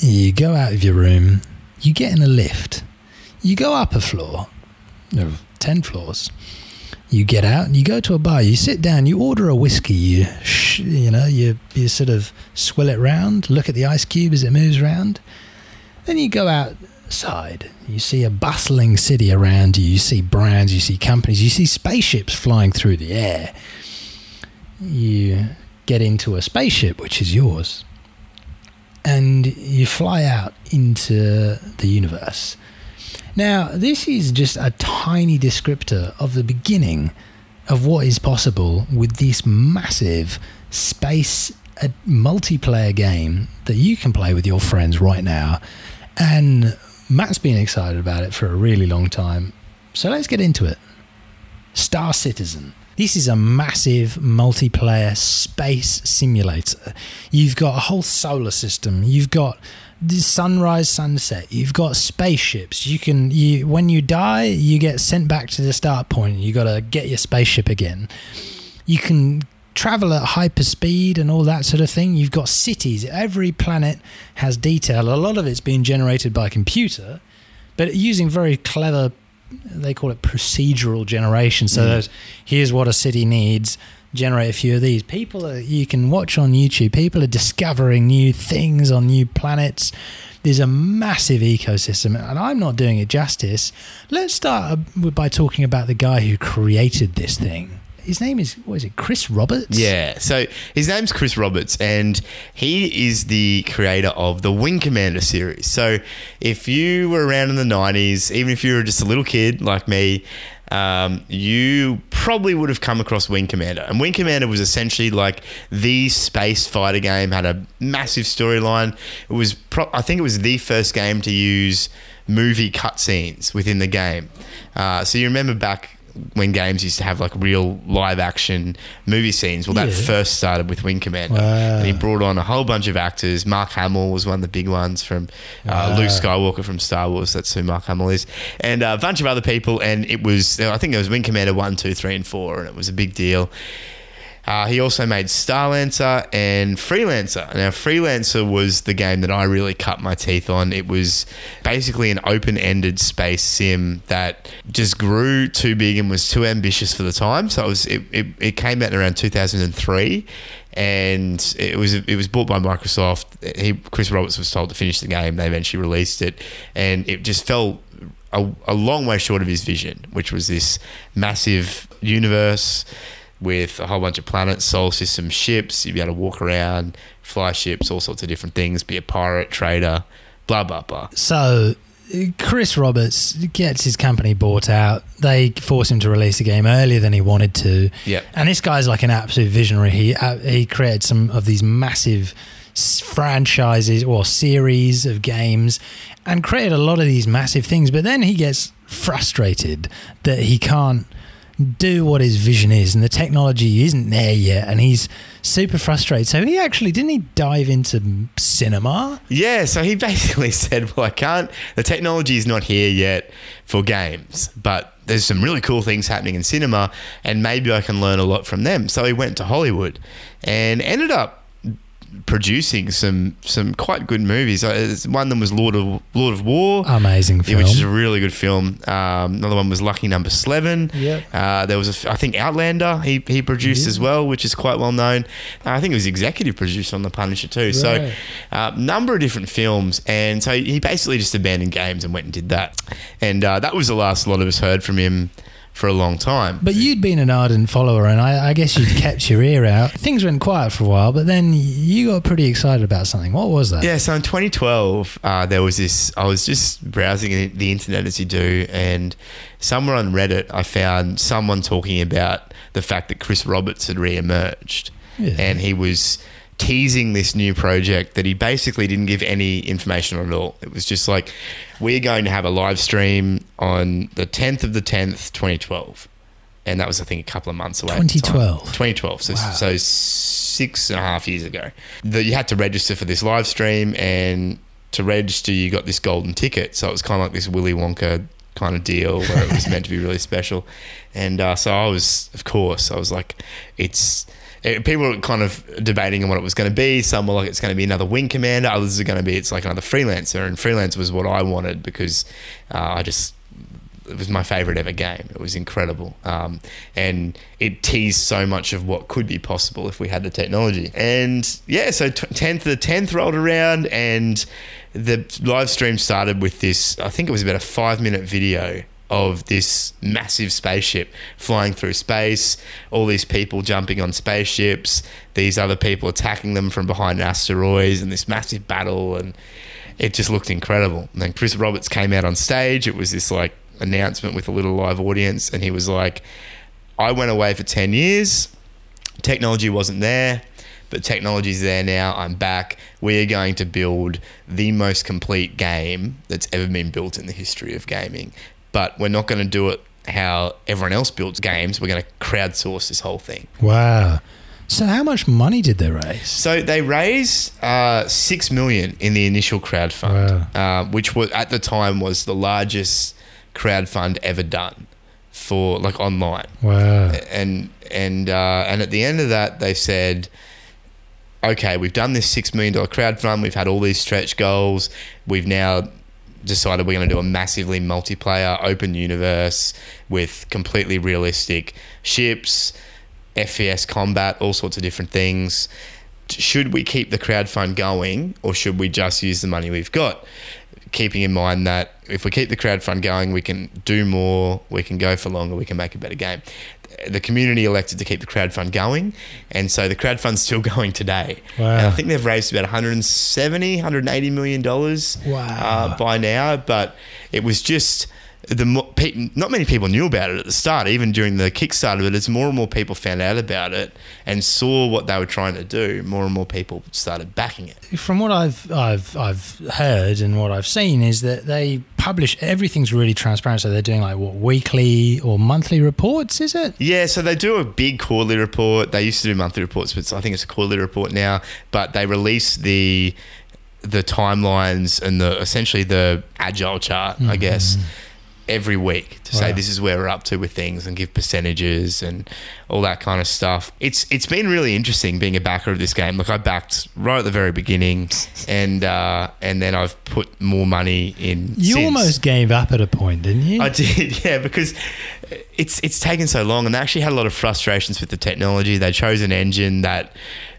you go out of your room, you get in a lift, you go up a floor, no, 10 floors. You get out and you go to a bar, you sit down, you order a whiskey, you, sh- you know, you, you sort of swill it round, look at the ice cube as it moves round. Then you go outside, you see a bustling city around you, you see brands, you see companies, you see spaceships flying through the air you get into a spaceship, which is yours, and you fly out into the universe. Now, this is just a tiny descriptor of the beginning of what is possible with this massive space multiplayer game that you can play with your friends right now. And Matt's been excited about it for a really long time. So let's get into it. Star Citizen. This is a massive multiplayer space simulator. You've got a whole solar system. You've got sunrise, sunset. You've got spaceships. You can you when you die, you get sent back to the start point. You got to get your spaceship again. You can travel at hyperspeed and all that sort of thing. You've got cities. Every planet has detail. A lot of it's being generated by computer, but using very clever they call it procedural generation. So there's here's what a city needs. Generate a few of these. People are, you can watch on YouTube. People are discovering new things on new planets. There's a massive ecosystem, and I'm not doing it justice. Let's start uh, by talking about the guy who created this thing. His name is what is it? Chris Roberts. Yeah. So his name's Chris Roberts, and he is the creator of the Wing Commander series. So if you were around in the 90s, even if you were just a little kid like me, um, you probably would have come across Wing Commander. And Wing Commander was essentially like the space fighter game, had a massive storyline. It was, pro- I think it was the first game to use movie cutscenes within the game. Uh, so you remember back when games used to have like real live action movie scenes. Well, that Yeah. first started with Wing Commander, Wow. and he brought on a whole bunch of actors. Mark Hamill was one of the big ones from uh, Wow. Luke Skywalker from Star Wars. That's who Mark Hamill is, and a bunch of other people. And it was, I think it was Wing Commander one, two, three, and four, and it was a big deal. Uh, he also made Starlancer and Freelancer. Now, Freelancer was the game that I really cut my teeth on. It was basically an open ended space sim that just grew too big and was too ambitious for the time. So it, was, it, it, it came out in around 2003 and it was it was bought by Microsoft. He, Chris Roberts was told to finish the game. They eventually released it, and it just fell a, a long way short of his vision, which was this massive universe with a whole bunch of planets, solar system ships. You'd be able to walk around, fly ships, all sorts of different things. Be a pirate, trader, blah blah blah. So Chris Roberts gets his company bought out. They force him to release the game earlier than he wanted to. Yep. And this guy's like an absolute visionary. He uh, he created some of these massive franchises or series of games and created a lot of these massive things. But then he gets frustrated that he can't do what his vision is and the technology isn't there yet and he's super frustrated so he actually didn't he dive into cinema Yeah, so he [laughs] basically said, "Well, I can't. The technology is not here yet for games, but there's some really cool things happening in cinema, and maybe I can learn a lot from them." So he went to Hollywood, and ended up producing some some quite good movies. Uh, One of them was Lord of Lord of War. amazing film which is a really good film. Um, another one was Lucky Number Slevin. Yep. Uh, there was, a I think, Outlander. He he produced as well, which is quite well known. Uh, I think he was executive producer on The Punisher too. So, Right. uh, number of different films, and so he basically just abandoned games and went and did that. And uh, that was the last a lot of us heard from him for a long time. But you'd been an ardent follower, and I, I guess you'd kept your ear out. Things went quiet for a while, but then you got pretty excited about something. What was that? Yeah, so in 2012, uh, there was this. I was just browsing the- the internet as you do, and somewhere on Reddit, I found someone talking about the fact that Chris Roberts had re-emerged, Yeah. and he was teasing this new project that he basically didn't give any information on at all. It was just like, we're going to have a live stream on the 10th of the 10th, 2012. And that was, I think, a couple of months away. at the time. 2012. 2012. So, Wow. so six and a half years ago. That you had to register for this live stream, and to register, you got this golden ticket. So it was kind of like this Willy Wonka kind of deal where it was meant to be really special. And uh, so I was, of course, I was like, it's. People were kind of debating on what it was going to be. Some were like, it's going to be another wing commander. Others are going to be, it's like another freelancer. And freelancer was what I wanted because uh, I just it was my favorite ever game. It was incredible, um, and it teased so much of what could be possible if we had the technology. And yeah, so t- tenth the tenth rolled around, and the live stream started with this. I think it was about a five minute video of this massive spaceship flying through space, all these people jumping on spaceships, these other people attacking them from behind asteroids, and this massive battle and it just looked incredible. And then Chris Roberts came out on stage. It was this like announcement with a little live audience, and he was like, I went away for 10 years. Technology wasn't there, but technology's there now. I'm back. We are going to build the most complete game that's ever been built in the history of gaming. But we're not going to do it how everyone else builds games. We're going to crowdsource this whole thing. Wow. So, how much money did they raise? So they raised uh, six million in the initial crowdfund, uh, which was at the time was the largest crowdfund ever done for like online. Wow. And and uh, and at the end of that, they said, "Okay, we've done this six million dollar crowdfund. We've had all these stretch goals. We've now." Decided we're going to do a massively multiplayer open universe with completely realistic ships, FPS combat, all sorts of different things. Should we keep the crowdfund going or should we just use the money we've got? Keeping in mind that if we keep the crowd fund going, we can do more, we can go for longer, we can make a better game. The community elected to keep the crowd fund going, and so the crowd fund's still [laughs] going today. Wow. And I think they've raised about 170, 180 million dollars Wow. uh, by now, but it was just the mo- pe- not many people knew about it at the start, even during the Kickstarter. But as more and more people found out about it and saw what they were trying to do, more and more people started backing it. From what I've I've I've heard and what I've seen is that they publish everything's really transparent. So they're doing like what weekly or monthly reports, is it? Yeah, so they do a big quarterly report. They used to do monthly reports, but I think it's a quarterly report now. But they release the the timelines and the essentially the agile chart, I mm-hmm. guess, every week to say this is where we're up to with things and give percentages and all that kind of stuff. It's it's been really interesting being a backer of this game. Look, I backed right at the very beginning, and uh, and then I've put more money in. You since. almost gave up at a point, didn't you? I did, [laughs] yeah, because it's it's taken so long, and they actually had a lot of frustrations with the technology. They chose an engine that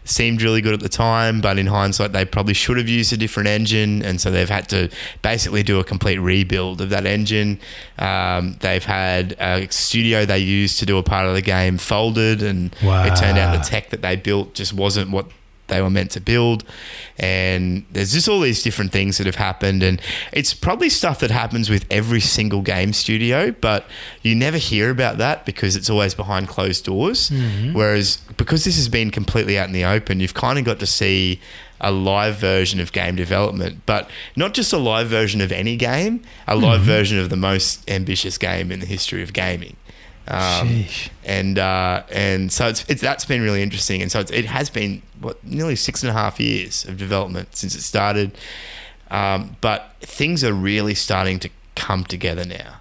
seemed really good at the time, but in hindsight, they probably should have used a different engine, and so they've had to basically do a complete rebuild of that engine. Um, they've had a studio they used to do a part of the game folded, and it turned out the tech that they built just wasn't what they were meant to build. And there's just all these different things that have happened. And it's probably stuff that happens with every single game studio, but you never hear about that because it's always behind closed doors. Mm-hmm. Whereas because this has been completely out in the open, you've kind of got to see a live version of game development, but not just a live version of any game, a live mm-hmm. version of the most ambitious game in the history of gaming. Um, Sheesh. and uh, and so it's, it's that's been really interesting, and so it's, it has been what nearly six and a half years of development since it started, um, but things are really starting to come together now,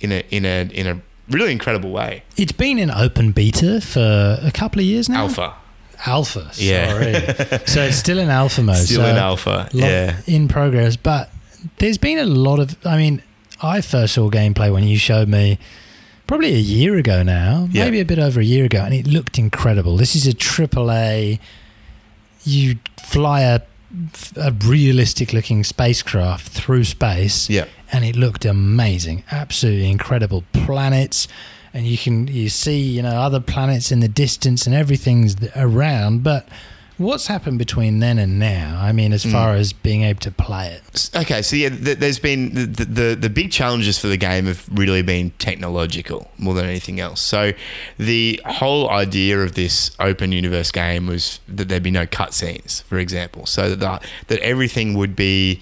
in a in a in a really incredible way. It's been in open beta for a couple of years now. Alpha, Alpha. Yeah. Sorry. [laughs] so it's still in alpha mode. still so in alpha, yeah. in progress. But there's been a lot of. I mean, I first saw gameplay when you showed me probably a year ago now, Yeah. maybe a bit over a year ago, and it looked incredible. This is a triple A. You fly a, a realistic looking spacecraft through space Yeah. and it looked amazing absolutely incredible planets and you can you see you know other planets in the distance and everything's around but what's happened between then and now? I mean as hmm. far as being able to play it. Okay, so yeah, th- there's been the, the the big challenges for the game have really been technological more than anything else. So the whole idea of this open universe game was that there'd be no cutscenes, for example, so that the, that everything would be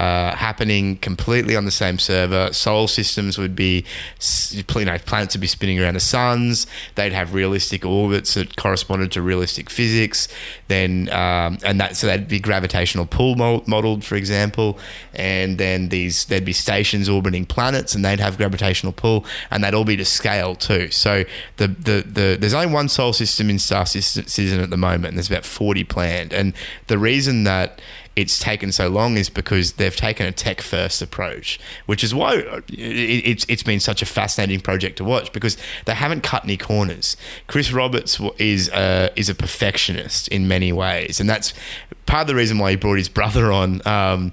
uh, happening completely on the same server. Solar systems would be, you know, planets would be spinning around the suns. They'd have realistic orbits that corresponded to realistic physics. Then, um, and that so they'd be gravitational pull mo- modeled, for example. And then these there'd be stations orbiting planets, and they'd have gravitational pull, and they'd all be to scale too. So the the, the there's only one solar system in Star System Citizen at the moment, and there's about 40 planned. And the reason that it's taken so long is because they've taken a tech first approach, which is why it- it's it's been such a fascinating project to watch because they haven't cut any corners. Chris Roberts is a, is a perfectionist in many ways, and that's part of the reason why he brought his brother on um,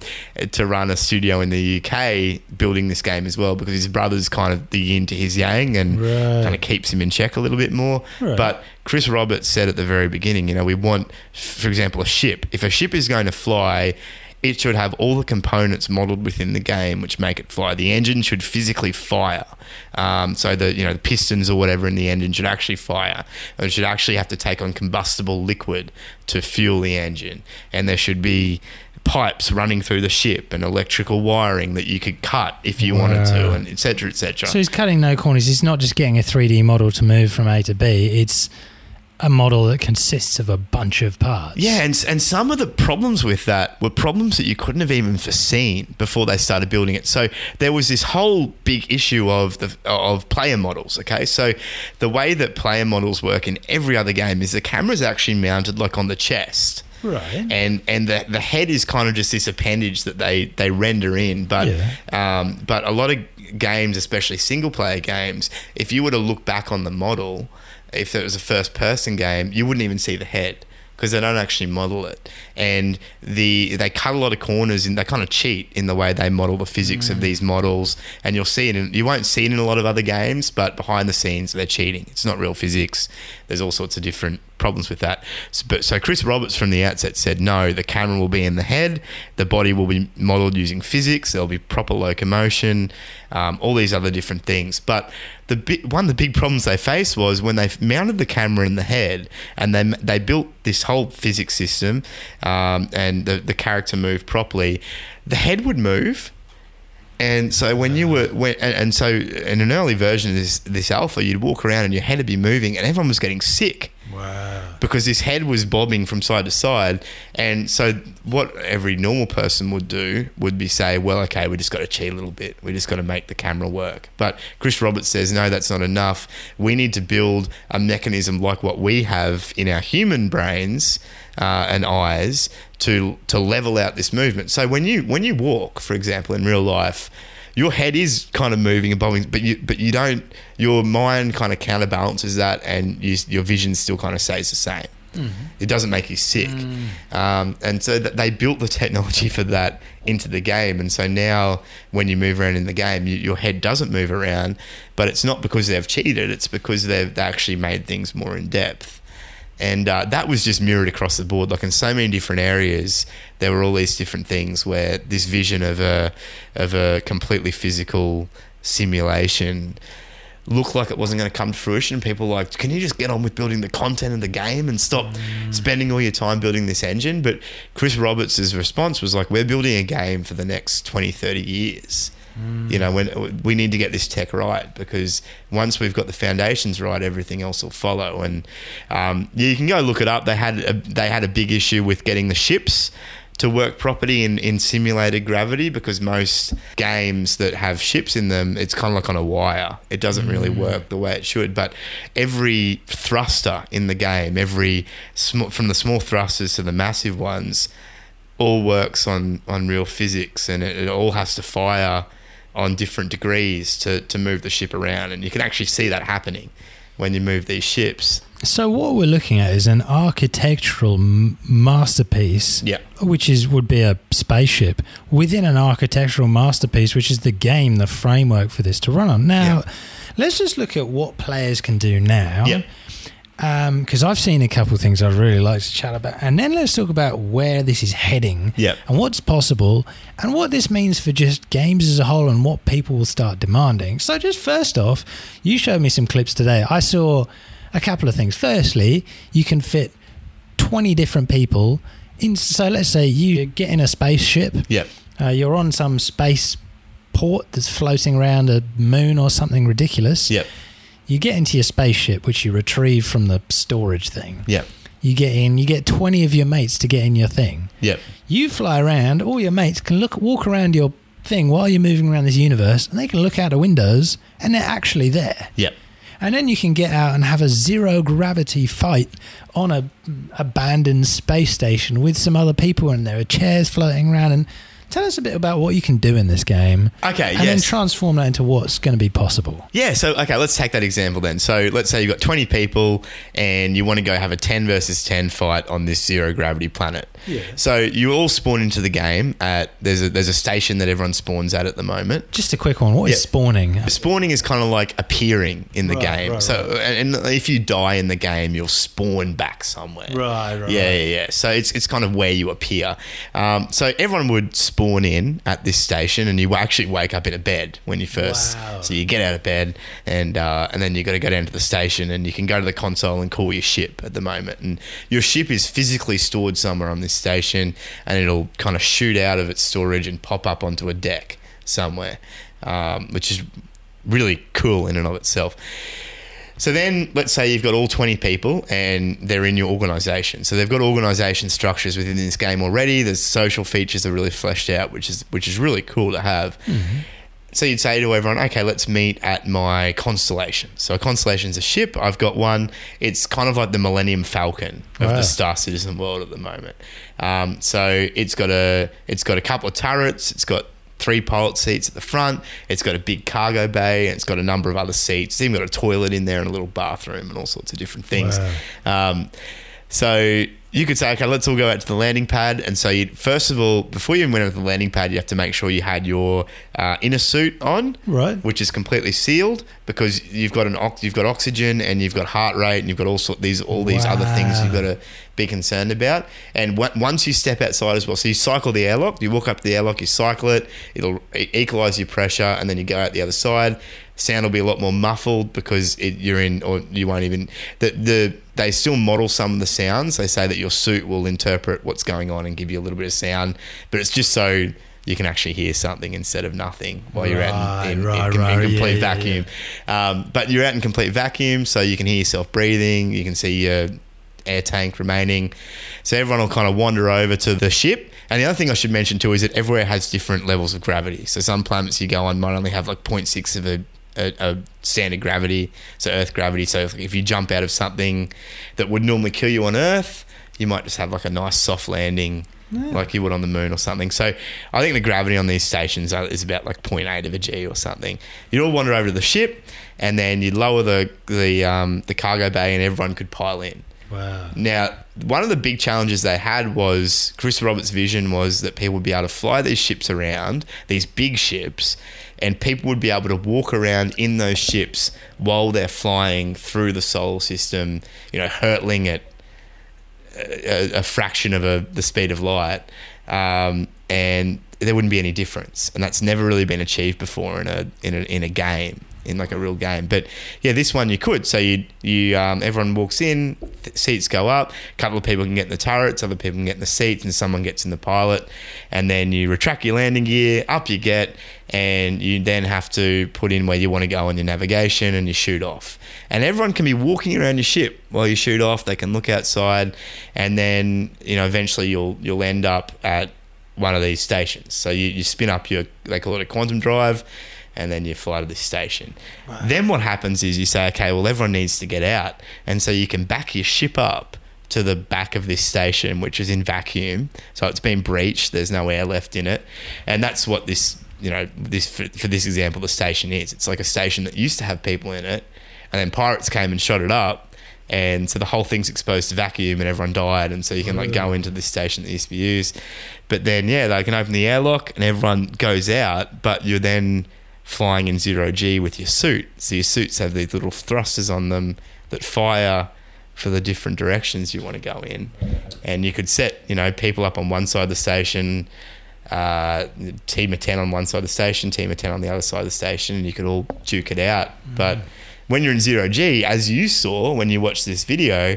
to run a studio in the UK building this game as well because his brother's kind of the yin to his yang and Right. kind of keeps him in check a little bit more. Right. But Chris Roberts said at the very beginning, you know, we want, for example, a ship. If a ship is going to fly, it should have all the components modeled within the game which make it fly. The engine should physically fire, um, so the you know the pistons or whatever in the engine should actually fire. It should actually have to take on combustible liquid to fuel the engine, and there should be pipes running through the ship and electrical wiring that you could cut if you wanted to, and et cetera, et cetera. so he's cutting no corners it's not just getting a 3d model to move from a to b it's a model that consists of a bunch of parts Yeah, and and some of the problems with that were problems that you couldn't have even foreseen before they started building it. So there was this whole big issue of the of player models. Okay, so the way that player models work in every other game is the camera's actually mounted like on the chest. right And and the the head is kind of just this appendage that they they render in, but Yeah. um, but a lot of games, especially single player games, if you were to look back on the model, if it was a first person game, you wouldn't even see the head because they don't actually model it, and the they cut a lot of corners and they kind of cheat in the way they model the physics of mm. these models, and you'll see it. In, you won't see it in a lot of other games, but behind the scenes they're cheating. It's not real physics. There's all sorts of different problems with that. So, but so Chris Roberts from the outset said no, the camera will be in the head, the body will be modeled using physics, there'll be proper locomotion, um, all these other different things. But the bi- one of the big problems they faced was when they mounted the camera in the head and they they built this whole physics system um, and the the character moved properly, the head would move. And so when you were when, and, and so in an early version of this this alpha, you'd walk around and your head would be moving, and everyone was getting sick Wow. because his head was bobbing from side to side. And so, what every normal person would do would be say, "Well, okay, we just got to cheat a little bit. We just got to make the camera work." But Chris Roberts says, "No, that's not enough. We need to build a mechanism like what we have in our human brains." Uh, and eyes to to level out this movement. So when you when you walk, for example, in real life, your head is kind of moving and bobbing, but you but you don't. Your mind kind of counterbalances that, and you, your vision still kind of stays the same. It doesn't make you sick, um, and so th- they built the [laughs] technology for that into the game. And so now, when you move around in the game, you, your head doesn't move around, but it's not because they've cheated; it's because they've they actually made things more in depth. And uh, that was just mirrored across the board. Like in so many different areas, there were all these different things where this vision of a of a completely physical simulation looked like it wasn't going to come to fruition. People were like, can you just get on with building the content of the game and stop spending all your time building this engine? But Chris Roberts' response was like, we're building a game for the next 20, 30 years. You know, when we need to get this tech right because once we've got the foundations right, everything else will follow. And um, you can go look it up. They had a, they had a big issue with getting the ships to work properly in, in simulated gravity because most games that have ships in them, it's kind of like on a wire. It doesn't really work the way it should. But every thruster in the game, every sm- from the small thrusters to the massive ones, all works on, on real physics and it, it all has to fire on different degrees to, to move the ship around. And you can actually see that happening when you move these ships. So what we're looking at is an architectural m- masterpiece, Yeah. which is would be a spaceship within an architectural masterpiece, which is the game, the framework for this to run on. Now, Yeah. let's just look at what players can do now. Yeah. Because I've seen a couple of things I'd really like to chat about, and then let's talk about where this is heading, Yeah. and what's possible, and what this means for just games as a whole, and what people will start demanding. So, just first off, you showed me some clips today. I saw a couple of things. Firstly, you can fit twenty different people in. So, let's say you get in a spaceship. Yep. Uh, you're on some space port that's floating around a moon or something ridiculous. Yep. You get into your spaceship, which you retrieve from the storage thing. Yep. You get in, you get 20 of your mates to get in your thing. Yep. You fly around, all your mates can look walk around your thing while you're moving around this universe, and they can look out of windows and they're actually there. Yep. And then you can get out and have a zero gravity fight on a abandoned space station with some other people, and there are chairs floating around. And tell us a bit about what you can do in this game. Okay, and then transform that into what's going to be possible. Yeah, so okay, let's take that example then. So let's say you've got 20 people and you want to go have a 10 versus 10 fight on this zero gravity planet. Yeah. So you all spawn into the game at there's a there's a station that everyone spawns at at the moment. Just a quick one. What is Yeah. spawning? Spawning is kind of like appearing in the Right, game. right, so And, and if you die in the game, you'll spawn back somewhere. Right, right, Yeah, right. yeah, yeah. So it's it's kind of where you appear. Um, so everyone would spawn in at this station, and you actually wake up in a bed when you first. Wow. So you get out of bed, and uh, and then you got to go down to the station, and you can go to the console and call your ship at the moment, and your ship is physically stored somewhere on this station, and it'll kind of shoot out of its storage and pop up onto a deck somewhere, um, which is really cool in and of itself. So then, let's say you've got all 20 people and they're in your organization. So they've got organization structures within this game already. There's social features that are really fleshed out, which is which is really cool to have. So you'd say to everyone, okay, let's meet at my constellation. So a constellation's a ship. I've got one. It's kind of like the Millennium Falcon of Wow. the Star Citizen world at the moment. Um, so it's got a it's got a couple of turrets. It's got three pilot seats at the front. It's got a big cargo bay. And it's got a number of other seats. It's even got a toilet in there and a little bathroom and all sorts of different things. Um, so you could say, okay, let's all go out to the landing pad. And so, you first of all, before you even went out to the landing pad, you have to make sure you had your uh, inner suit on, Right. which is completely sealed because you've got an ox- you've got oxygen and you've got heart rate and you've got all sort these all these other things you've got to be concerned about. And w- once you step outside as well, so you cycle the airlock, you walk up to the airlock, you cycle it, it'll equalize your pressure, and then you go out the other side. Sound will be a lot more muffled because it, you're in, or you won't even. The, the they still model some of the sounds. They say that your suit will interpret what's going on and give you a little bit of sound, but it's just so you can actually hear something instead of nothing while you're out in, in, Right, in, right, in complete Yeah, yeah, vacuum. Um, but you're out in complete vacuum, so you can hear yourself breathing. You can see your air tank remaining. So everyone will kind of wander over to the ship. And the other thing I should mention too is that everywhere has different levels of gravity. So some planets you go on might only have like 0.6 of a, a, a standard gravity, so Earth gravity. So if, if you jump out of something that would normally kill you on Earth, you might just have like a nice soft landing. Like you would on the moon or something. So I think the gravity on these stations is about like 0.8 of a G or something. You'd all wander over to the ship, and then you'd lower the the um, the cargo bay, and everyone could pile in. Wow. Now, one of the big challenges they had was Chris Roberts' vision was that people would be able to fly these ships around, these big ships, and people would be able to walk around in those ships while they're flying through the solar system, you know, hurtling at a, a fraction of a, the speed of light, um, and there wouldn't be any difference. And that's never really been achieved before in a in a, in a game, in like a real game. But yeah, this one you could. So you you um, everyone walks in, th- seats go up. A couple of people can get in the turrets, other people can get in the seats, and someone gets in the pilot. And then you retract your landing gear, up you get, and you then have to put in where you want to go on your navigation, and you shoot off. And everyone can be walking around your ship while you shoot off. They can look outside, and then you know eventually you'll you'll end up at one of these stations. So you, you spin up your they call it a quantum drive, and then you fly to this station. Then what happens is you say, okay, well everyone needs to get out, and so you can back your ship up to the back of this station, which is in vacuum. So it's been breached. There's no air left in it, and that's what this you know this for, for this example the station is. It's like a station that used to have people in it, and then pirates came and shot it up. And so the whole thing's exposed to vacuum, and everyone died. And so you can like go into this station that used to be used, but then yeah, they can open the airlock, and everyone goes out. But you're then flying in zero g with your suit. So your suits have these little thrusters on them that fire for the different directions you want to go in, and you could set you know people up on one side of the station, uh, team of ten on one side of the station, team of ten on the other side of the station, and you could all duke it out. But when you're in zero g, as you saw when you watched this video.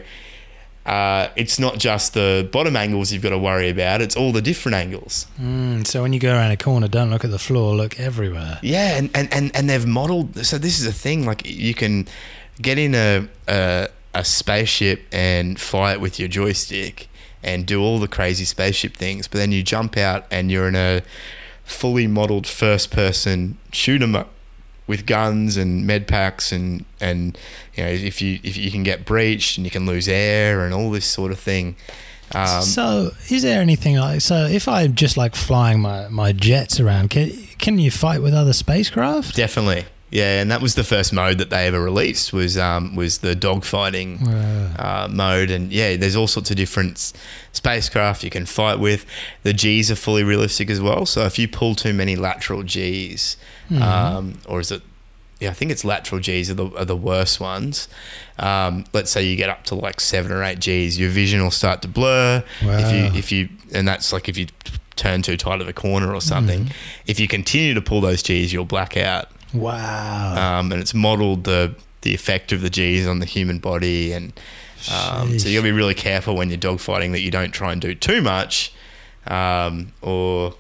Uh, it's not just the bottom angles you've got to worry about; it's all the different angles. Mm, so when you go around a corner, don't look at the floor, look everywhere. Yeah, and, and, and, and they've modeled. So this is a thing. Like you can get in a, a a spaceship and fly it with your joystick and do all the crazy spaceship things, but then you jump out and you're in a fully modeled first person shooter with guns and med packs and and you know if you if you can get breached and you can lose air and all this sort of thing. Um, so, is there anything like so? If I'm just like flying my, my jets around, can can you fight with other spacecraft? Definitely, yeah, and that was the first mode that they ever released was um, was the dogfighting uh, mode, and yeah, there's all sorts of different s- spacecraft you can fight with. The G's are fully realistic as well, so if you pull too many lateral G's, um, or is it? Yeah, I think it's lateral G's are the, are the worst ones. Um, let's say you get up to like seven or eight G's, your vision will start to blur. Wow. If you if you and that's like if you turn too tight of a corner or something. If you continue to pull those G's, you'll black out Wow. um, and it's modeled the the effect of the G's on the human body, and um, so you got to be really careful when you're dogfighting that you don't try and do too much, um, or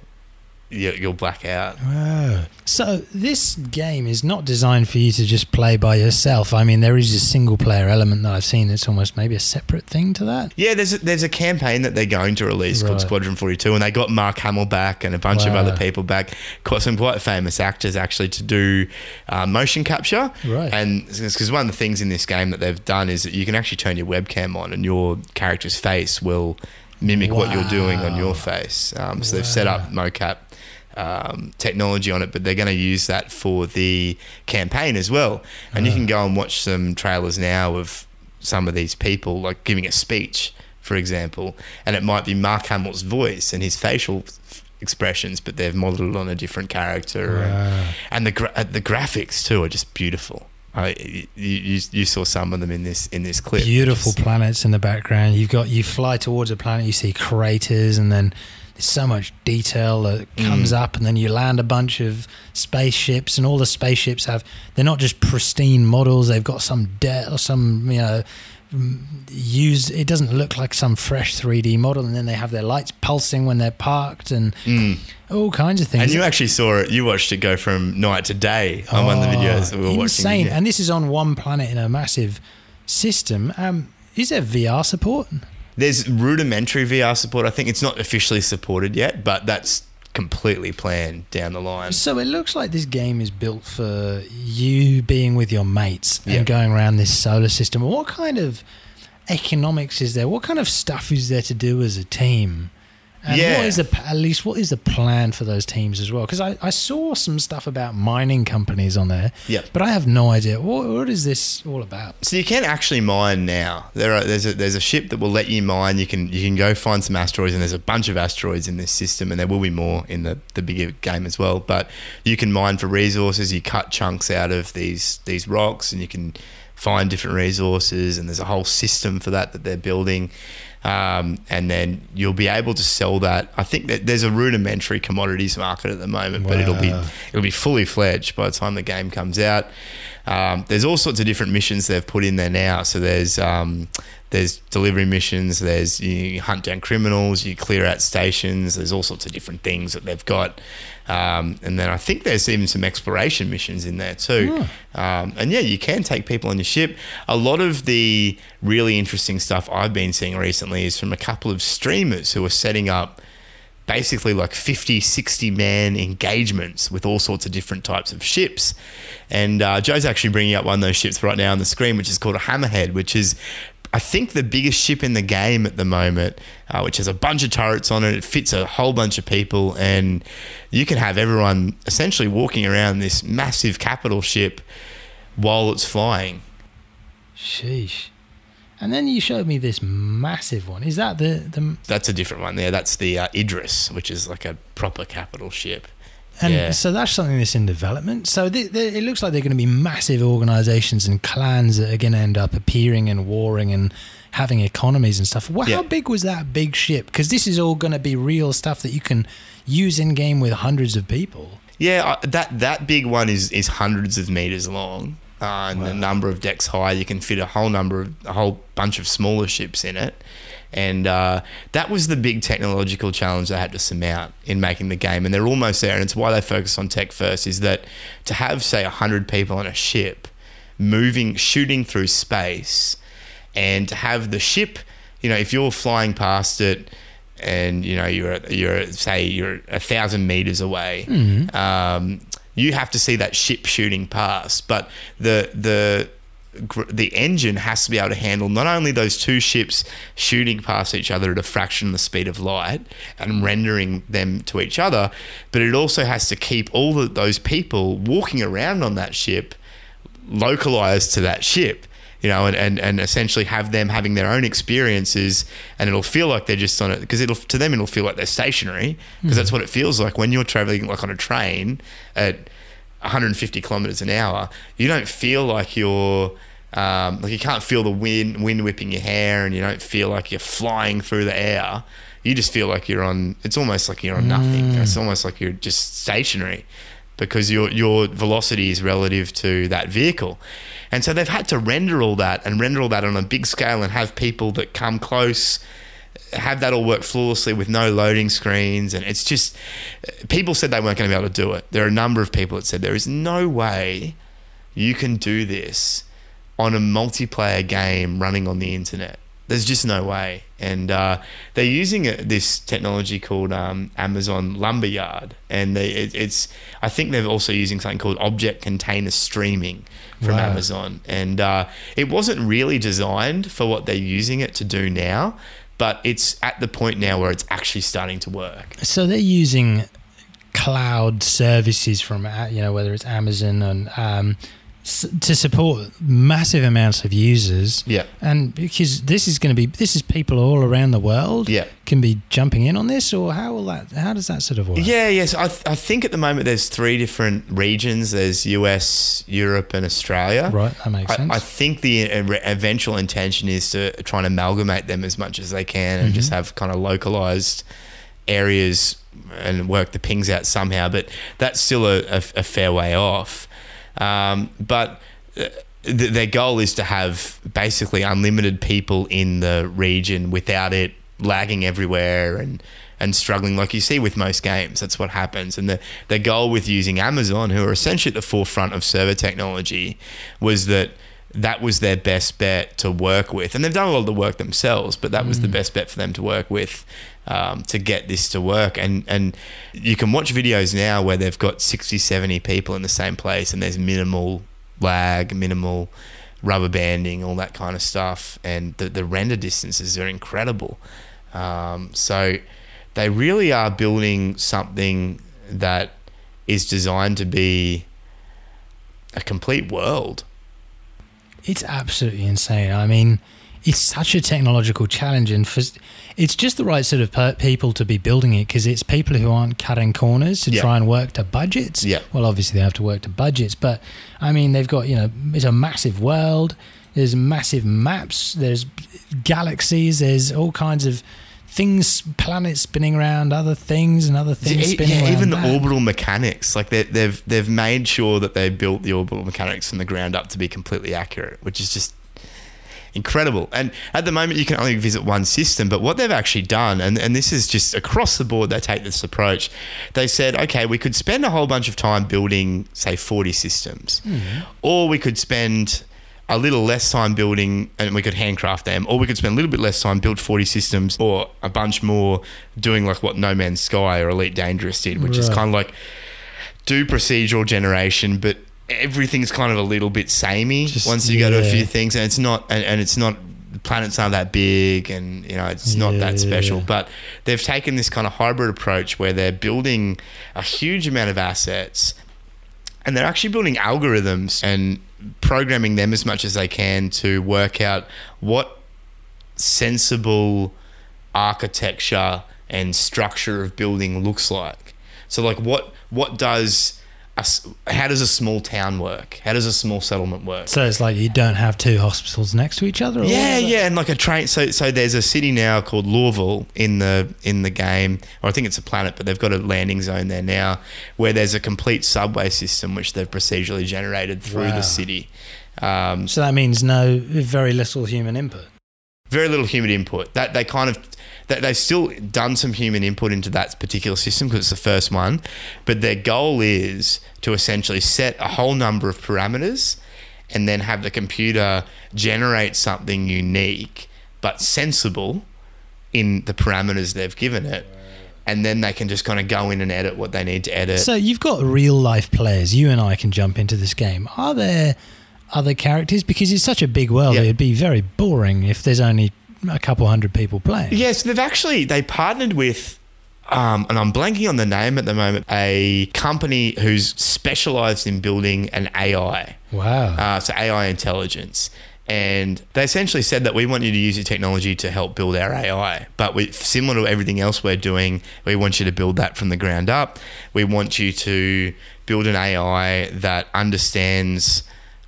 you'll black out. Wow. So this game is not designed for you to just play by yourself. I mean, there is a single player element that I've seen that's almost maybe a separate thing to that. Yeah, there's a, there's a campaign that they're going to release called Squadron 42, and they got Mark Hamill back and a bunch of other people back, quite some quite famous actors actually to do uh, motion capture. Right. And because one of the things in this game that they've done is that you can actually turn your webcam on, and your character's face will mimic what you're doing on your face. Um, so they've set up mocap. Um, technology on it, but they're going to use that for the campaign as well. And you can go and watch some trailers now of some of these people like giving a speech for example, and it might be Mark Hamill's voice and his facial f- expressions, but they've modeled it on a different character, and, and the gra- uh, the graphics too are just beautiful. I, you, you, you saw some of them in this in this clip. Beautiful Just- planets in the background. You've got you fly towards a planet, you see craters, and then there's so much detail that Mm. comes up, and then you land a bunch of spaceships, and all the spaceships have they're not just pristine models; they've got some dirt or some you know mm, used. It doesn't look like some fresh 3D model, and then they have their lights pulsing when they're parked, and all kinds of things. Mm. And you actually saw it. You watched it go from night to day on one of the Oh, videos that we were watching. Insane. Yeah. And this is on one planet in a massive system. Um, is there VR support? There's rudimentary VR support. I think it's not officially supported yet, but that's completely planned down the line. So it looks like this game is built for you being with your mates and Yeah. going around this solar system. What kind of economics is there? What kind of stuff is there to do as a team? And Yeah. what is the at least what is the plan for those teams as well? Because I, I saw some stuff about mining companies on there, Yeah. but I have no idea what, what is this all about. So you can actually mine now. There are there's a there's a ship that will let you mine. You can you can go find some asteroids, and there's a bunch of asteroids in this system, and there will be more in the the bigger game as well. But you can mine for resources. You cut chunks out of these these rocks, and you can find different resources. And there's a whole system for that that they're building. Um, and then you'll be able to sell that. I think that there's a rudimentary commodities market at the moment, but it'll be it'll be fully fledged by the time the game comes out. Um, there's all sorts of different missions they've put in there now. So there's um, there's delivery missions. There's you hunt down criminals. You clear out stations. There's all sorts of different things that they've got. Um, and then I think there's even some exploration missions in there too. Um, and yeah, you can take people on your ship. A lot of the really interesting stuff I've been seeing recently is from a couple of streamers who are setting up basically like 50, 60 man engagements with all sorts of different types of ships. And uh, Joe's actually bringing up one of those ships right now on the screen, which is called a Hammerhead, which is, I think, the biggest ship in the game at the moment, uh, which has a bunch of turrets on it. It fits a whole bunch of people, and you can have everyone essentially walking around this massive capital ship while it's flying. Sheesh. And then you showed me this massive one. Is that the the That's a different one there. That's the uh, Idris, which is like a proper capital ship. And Yeah. so that's something that's in development. So th th it looks like they're going to be massive organizations and clans that are going to end up appearing and warring and having economies and stuff. Well, How big was that big ship? Because this is all going to be real stuff that you can use in game with hundreds of people. Yeah, that that big one is is hundreds of meters long, uh, and the number of decks high. You can fit a whole number of a whole bunch of smaller ships in it, and uh, that was the big technological challenge they had to surmount in making the game. And they're almost there, and it's why they focus on tech first. Is that to have say hundred people on a ship, moving, shooting through space, and to have the ship, you know, if you're flying past it and you know you're you're say you're a thousand meters away, um, you have to see that ship shooting past. But the the the engine has to be able to handle not only those two ships shooting past each other at a fraction of the speed of light and rendering them to each other, but it also has to keep all of those people walking around on that ship localized to that ship you know and, and, and essentially have them having their own experiences and it'll feel like they're just on it because it'll to them it'll feel like they're stationary because hmm. that's what it feels like when you're traveling like on a train at 150 kilometers an hour you don't feel like you're um, like you can't feel the wind wind whipping your hair and you don't feel like you're flying through the air. You just feel like you're on it's almost like you're on nothing. It's almost like you're just stationary because your your velocity is relative to that vehicle. And so they've had to render all that and render all that on a big scale and have people that come close have that all work flawlessly with no loading screens and it's just people said they weren't going to be able to do it. There are a number of people that said there is no way you can do this on a multiplayer game running on the internet. There's just no way. And uh, they're using it, this technology called um, Amazon Lumberyard, and they, it, it's. I think they're also using something called Object Container Streaming from Wow. Amazon, and uh, it wasn't really designed for what they're using it to do now, but it's at the point now where it's actually starting to work. So they're using cloud services from uh, you know whether it's Amazon and um, to support massive amounts of users. Yeah. And because this is going to be this is people all around the world. Yeah. Can be jumping in on this, or how will that? How does that sort of work? Yeah, yes. I, th- I think at the moment there's three different regions. There's US, Europe, and Australia. Right, that makes I, sense. I think the uh, eventual intention is to try and amalgamate them as much as they can and Mm-hmm. just have kind of localized areas and work the pings out somehow. But that's still a, a, a fair way off. Um, but uh, th- their goal is to have basically unlimited people in the region without it lagging everywhere and and struggling like you see with most games. That's what happens. And the, the goal with using Amazon, who are essentially at the forefront of server technology, was that that was their best bet to work with. And they've done a lot of the work themselves, but that was the best bet for them to work with um, to get this to work. And, and you can watch videos now where they've got 60, 70 people in the same place and there's minimal lag, minimal rubber banding, all that kind of stuff. And the, the render distances are incredible. Um, so they really are building something that is designed to be a complete world. It's absolutely insane. I mean, it's such a technological challenge, and for, it's just the right sort of per- people to be building it because it's people who aren't cutting corners to Yeah. try and work to budgets. Yeah. Well, obviously they have to work to budgets, but I mean, they've got you know, it's a massive world. There's massive maps. There's galaxies. There's all kinds of things, planets spinning around other things, and other things spinning yeah, around. even the that. orbital mechanics, like they, they've they've made sure that they built the orbital mechanics from the ground up to be completely accurate, which is just incredible. And at the moment, you can only visit one system, but what they've actually done, and, and this is just across the board, they take this approach. They said, okay, we could spend a whole bunch of time building, say, 40 systems, mm-hmm. or we could spend a little less time building and we could handcraft them, or we could spend a little bit less time build 40 systems, or a bunch more doing like what No Man's Sky or Elite Dangerous did, which is kind of like do procedural generation, but everything's kind of a little bit samey Just- once you go to a few things, and it's not, and, and it's not. The planets aren't that big, and you know it's not Yeah, that yeah, special. yeah. But they've taken this kind of hybrid approach where they're building a huge amount of assets, and they're actually building algorithms and programming them as much as they can to work out what sensible architecture and structure of building looks like. So like what what does a how does a small town work? How does a small settlement work? So it's like you don't have two hospitals next to each other. Or Yeah, what is it? yeah, and like a train. So, so there's a city now called Lorville in the in the game, or I think it's a planet, but they've got a landing zone there now, where there's a complete subway system which they've procedurally generated through Wow. the city. Um, So that means no, very little human input. very little human input. That they kind of that they've still done some human input into that particular system because it's the first one, but their goal is to essentially set a whole number of parameters and then have the computer generate something unique but sensible in the parameters they've given it. And then they can just kind of go in and edit what they need to edit. So you've got real life players. You and I can jump into this game. Are there other characters? Because it's such a big world. Yeah. It'd be very boring if there's only a couple hundred people playing. Yes, they've actually they partnered with, um, and I'm blanking on the name at the moment, a company who's specialised in building an AI, Wow. uh, so AI intelligence. And they essentially said that we want you to use your technology to help build our AI, but we, similar to everything else we're doing, we want you to build that from the ground up. We want you to build an AI that understands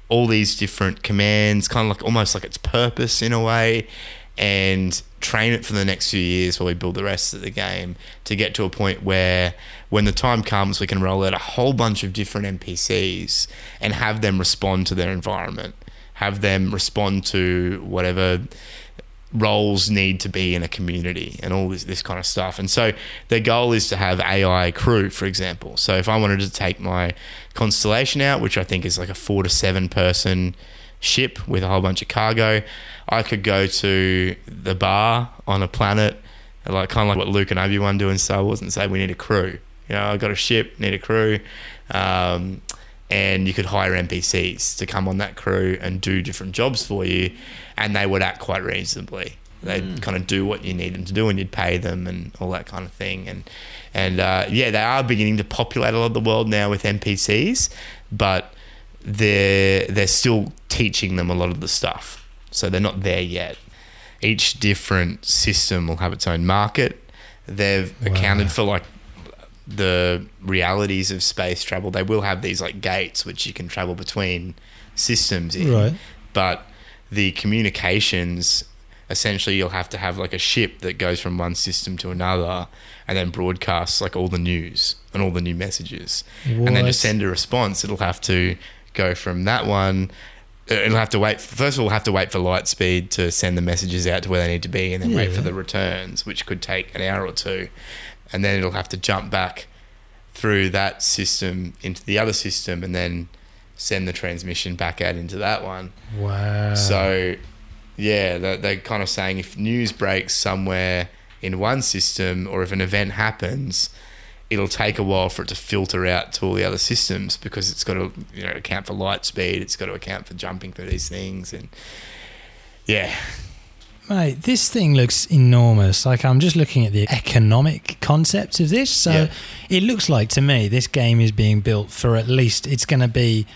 all these different commands, kind of like almost like its purpose in a way, and train it for the next few years while we build the rest of the game to get to a point where when the time comes we can roll out a whole bunch of different NPCs and have them respond to their environment have them respond to whatever roles need to be in a community and all this, this kind of stuff. And so their goal is to have AI crew, for example. So if I wanted to take my constellation out, which I think is like a four to seven person ship with a whole bunch of cargo, I could go to the bar on a planet, like kind of like what Luke and Obi Wan do in Star Wars, and say we need a crew. You know, I got a ship, need a crew. Um, and you could hire NPCs to come on that crew and do different jobs for you, and they would act quite reasonably. They'd kind of do what you need them to do, and you'd pay them and all that kind of thing. And and uh, yeah, they are beginning to populate a lot of the world now with NPCs, but they're they're still teaching them a lot of the stuff, so they're not there yet. Each different system will have its own market. They've Wow. accounted for like the realities of space travel. They will have these like gates which you can travel between systems in, Right. but the communications essentially you'll have to have like a ship that goes from one system to another and then broadcasts like all the news and all the new messages and then to send a response it'll have to go from that one uh, it'll have to wait first of all we'll have to wait for light speed to send the messages out to where they need to be and then wait for the returns which could take an hour or two. And then it'll have to jump back through that system into the other system and then send the transmission back out into that one. Wow. so, yeah, they're, they're kind of saying if news breaks somewhere in one system or if an event happens, it'll take a while for it to filter out to all the other systems because it's got to you know account for light speed, it's got to account for jumping through these things, and yeah, Mate, this thing looks enormous. Like I'm just looking at the economic concept of this. So Yeah. it looks like to me this game is being built for at least it's going to be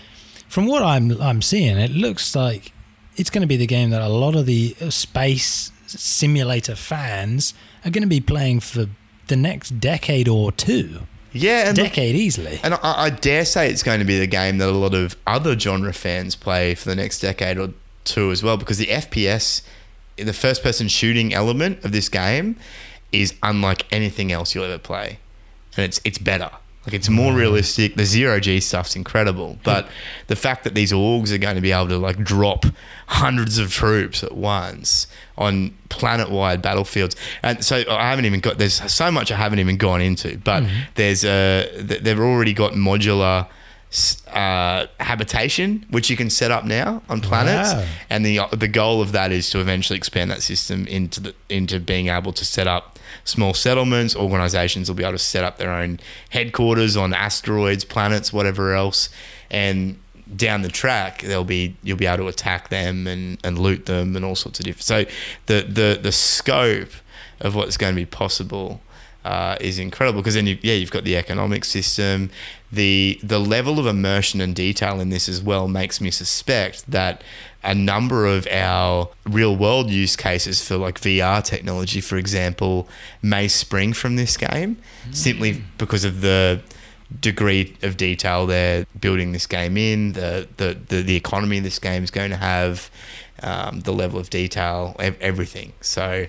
from what I'm I'm seeing it looks like it's going to be the game that a lot of the uh, space simulator fans are going to be playing for the next decade or two. yeah, decade easily. And I, I dare say it's going to be the game that a lot of other genre fans play for the next decade or two as well, because the FPS, the first person shooting element of this game, is unlike anything else you'll ever play, and it's it's better. Like it's more realistic. The zero G stuff's incredible, but the fact that these orgs are going to be able to like drop hundreds of troops at once on planet-wide battlefields, and so I haven't even got. There's so much I haven't even gone into, but there's a they've already got modular uh, habitation which you can set up now on planets, Wow. and the the goal of that is to eventually expand that system into the into being able to set up small settlements. Organizations will be able to set up their own headquarters on asteroids, planets, whatever else, and down the track they'll be you'll be able to attack them and, and loot them and all sorts of different. So the the the scope of what's going to be possible uh, is incredible because then you, yeah you've got the economic system. The the level of immersion and detail in this as well makes me suspect that a number of our real world use cases for like VR technology for example may spring from this game simply because of the degree of detail they're building this game in the the, the, the economy this game is going to have um, the level of detail ev- everything. So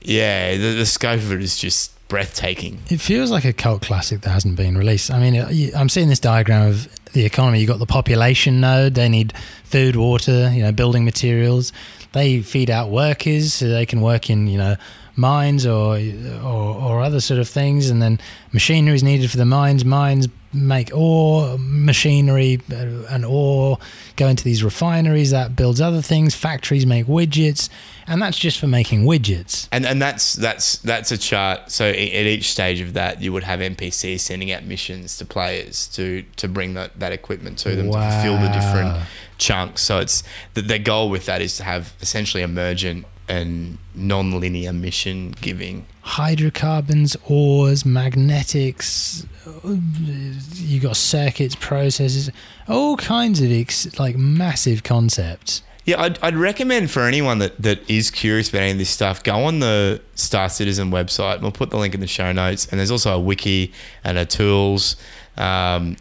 yeah, the, the scope of it is just breathtaking. It feels like a cult classic that hasn't been released. I mean, uh, I'm seeing this diagram of the economy. You've got the population node. They need food, water, you know, building materials. They feed out workers so they can work in, you know, mines or, or, or other sort of things. And then machinery is needed for the mines. Mines make ore, machinery uh, and ore go into these refineries that builds other things. Factories make widgets. And that's just for making widgets. And and that's that's that's a chart. So at each stage of that, you would have NPCs sending out missions to players to to bring that, that equipment to them to fulfill the different chunks. So it's the, their goal with that is to have essentially emergent and non-linear mission giving. hydrocarbons, ores, magnetics. You got circuits, processes, all kinds of ex- like massive concepts. Yeah, I'd, I'd recommend for anyone that, that is curious about any of this stuff, go on the Star Citizen website. We'll put the link in the show notes. And there's also a wiki and a tools, um,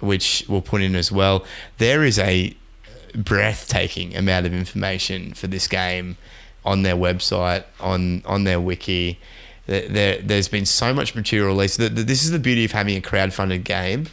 which we'll put in as well. There is a breathtaking amount of information for this game on their website, on, on their wiki. There, there's been so much material released. This is the beauty of having a crowd-funded game,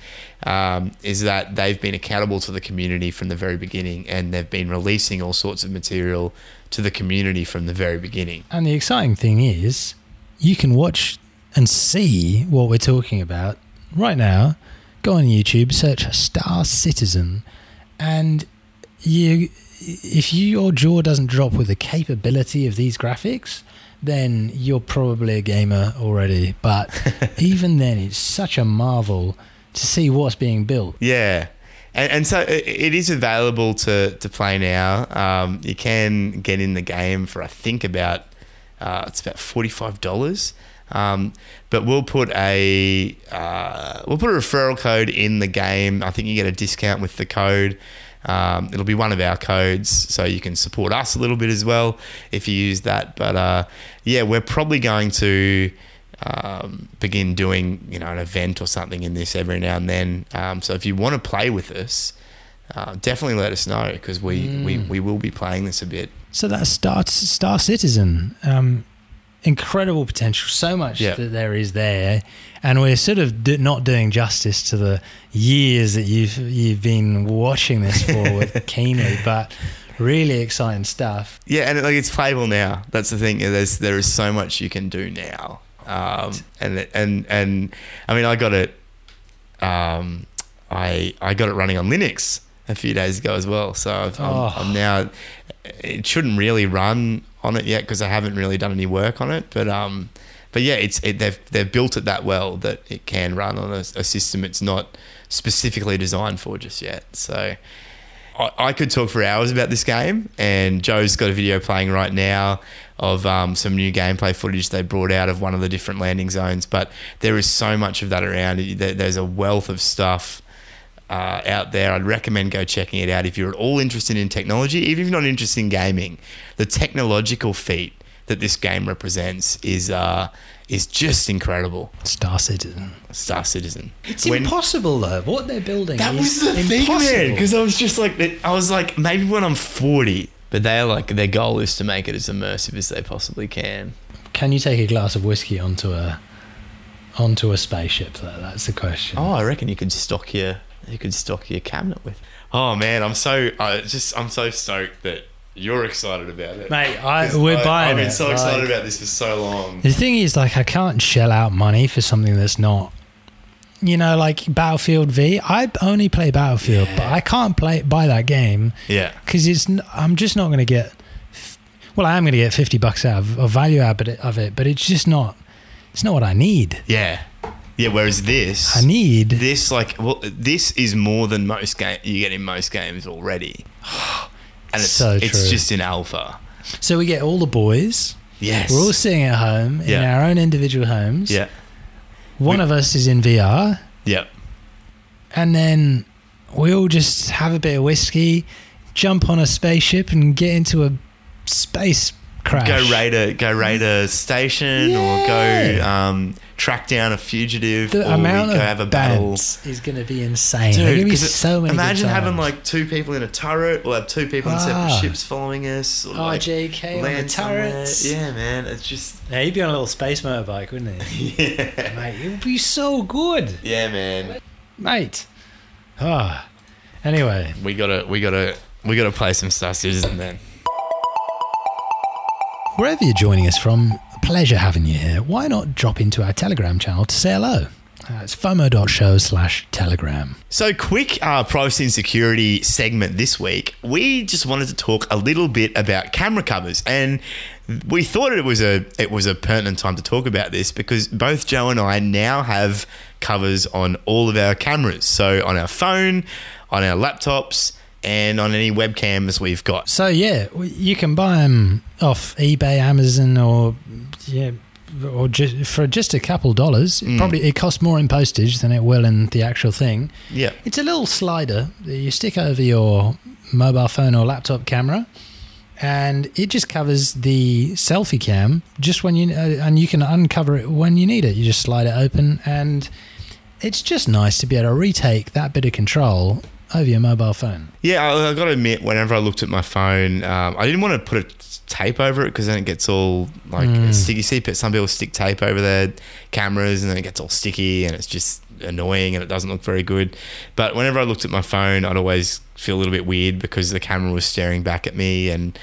um, is that they've been accountable to the community from the very beginning, and they've been releasing all sorts of material to the community from the very beginning. And the exciting thing is, you can watch and see what we're talking about right now. Go on YouTube, search Star Citizen, and you, if your jaw doesn't drop with the capability of these graphics, then you're probably a gamer already. But [laughs] even then, it's such a marvel to see what's being built. Yeah. And, and so it, it is available to, to play now. Um, you can get in the game for, I think, about uh, it's about $45. Um, but we'll put a uh, we'll put a referral code in the game. I think you get a discount with the code. Um, it'll be one of our codes, so you can support us a little bit as well if you use that. But uh, yeah, we're probably going to um, begin doing you know an event or something in this every now and then. Um, so if you want to play with us, uh, definitely let us know because we, we we will be playing this a bit. So that Star Star Citizen, um, incredible potential. So much Yeah. that there is there, and we're sort of do, not doing justice to the years that you've you've been watching this for [laughs] with keenly, but really exciting stuff. Yeah, and like it's playable now. That's the thing. There's there is so much you can do now. Um, and and and I mean, I got it. Um, I I got it running on Linux a few days ago as well. So I've, I'm, Oh. I'm now. It shouldn't really run on it yet because I haven't really done any work on it. But um, but yeah, it's it, they've they've built it that well that it can run on a, a system it's not specifically designed for just yet. So. I, I could talk for hours about this game, and Joe's got a video playing right now of um, some new gameplay footage they brought out of one of the different landing zones. But there is so much of that around. There- There's a wealth of stuff uh, out there. I'd recommend go checking it out if you're at all interested in technology, even if you're not interested in gaming. The technological feat that this game represents is uh, is just incredible. Star Citizen. Star Citizen. It's When- impossible though. What they're building. That is was the thing, man. Because I was just like, I was like, maybe when I'm 40. But they are like their goal is to make it as immersive as they possibly can. Can you take a glass of whiskey onto a onto a spaceship? Though that's the question. Oh, I reckon you could stock your you could stock your cabinet with. Oh man, I'm so I just I'm so stoked that you're excited about it, Mate, I, we're I- buying I've been it. so excited like- about this for so long. The thing is, like, I can't shell out money for something that's not, you know, like Battlefield V. I only play Battlefield, but I can't play buy that game Yeah, because it's. I'm just not going to get. Well, I am going to get fifty bucks out of, of value out of it, but it's just not. It's not what I need. yeah, yeah. Whereas this, I need. this like well, this is more than most game you get in most games already, [sighs] and it's So it's true. just in alpha. So we get all the boys. Yes, We're all sitting at home in Yeah. our own individual homes. yeah, One We- of us is in VR. yeah. and then we all just have a bit of whiskey, jump on a spaceship, and get into a space crash. Go raid a go raid a station or go Yeah. um, track down a fugitive The or amount we go of have a battle. is going to be insane. There's going to be 'cause it- so many. Imagine good having like two people in a turret, or have two people in separate Ah. ships following us. Or like RJK on the land somewhere. turrets. Yeah, man, it's just Yeah, he'd be on a little space motorbike, wouldn't he? [laughs] yeah, Mate, it would be so good, yeah, man. mate. Ah. Anyway, We gotta, we gotta, we gotta play some Star Citizen then. wherever you're joining us from, pleasure having you here. Why not drop into our Telegram channel to say hello? Uh, it's fomo.show slash telegram. So, quick uh, privacy and security segment this week. We just wanted to talk a little bit about camera covers, and we thought it was a it was a pertinent time to talk about this because both Joe and I now have covers on all of our cameras. So, on our phone, on our laptops, and on any webcams we've got. So yeah, you can buy them off eBay, Amazon, or yeah, or just for just a couple dollars. It Probably it costs more in postage than it will in the actual thing. Yeah, It's a little slider that you stick over your mobile phone or laptop camera, and it just covers the selfie cam just when you uh, and you can uncover it when you need it. You just slide it open, and it's just nice to be able to retake that bit of control over your mobile phone. Yeah, I, I got to admit, whenever I looked at my phone, um, I didn't want to put a tape over it because then it gets all like sticky. See, but some people stick tape over their cameras and then it gets all sticky and it's just annoying and it doesn't look very good. But whenever I looked at my phone, I'd always feel a little bit weird because the camera was staring back at me. And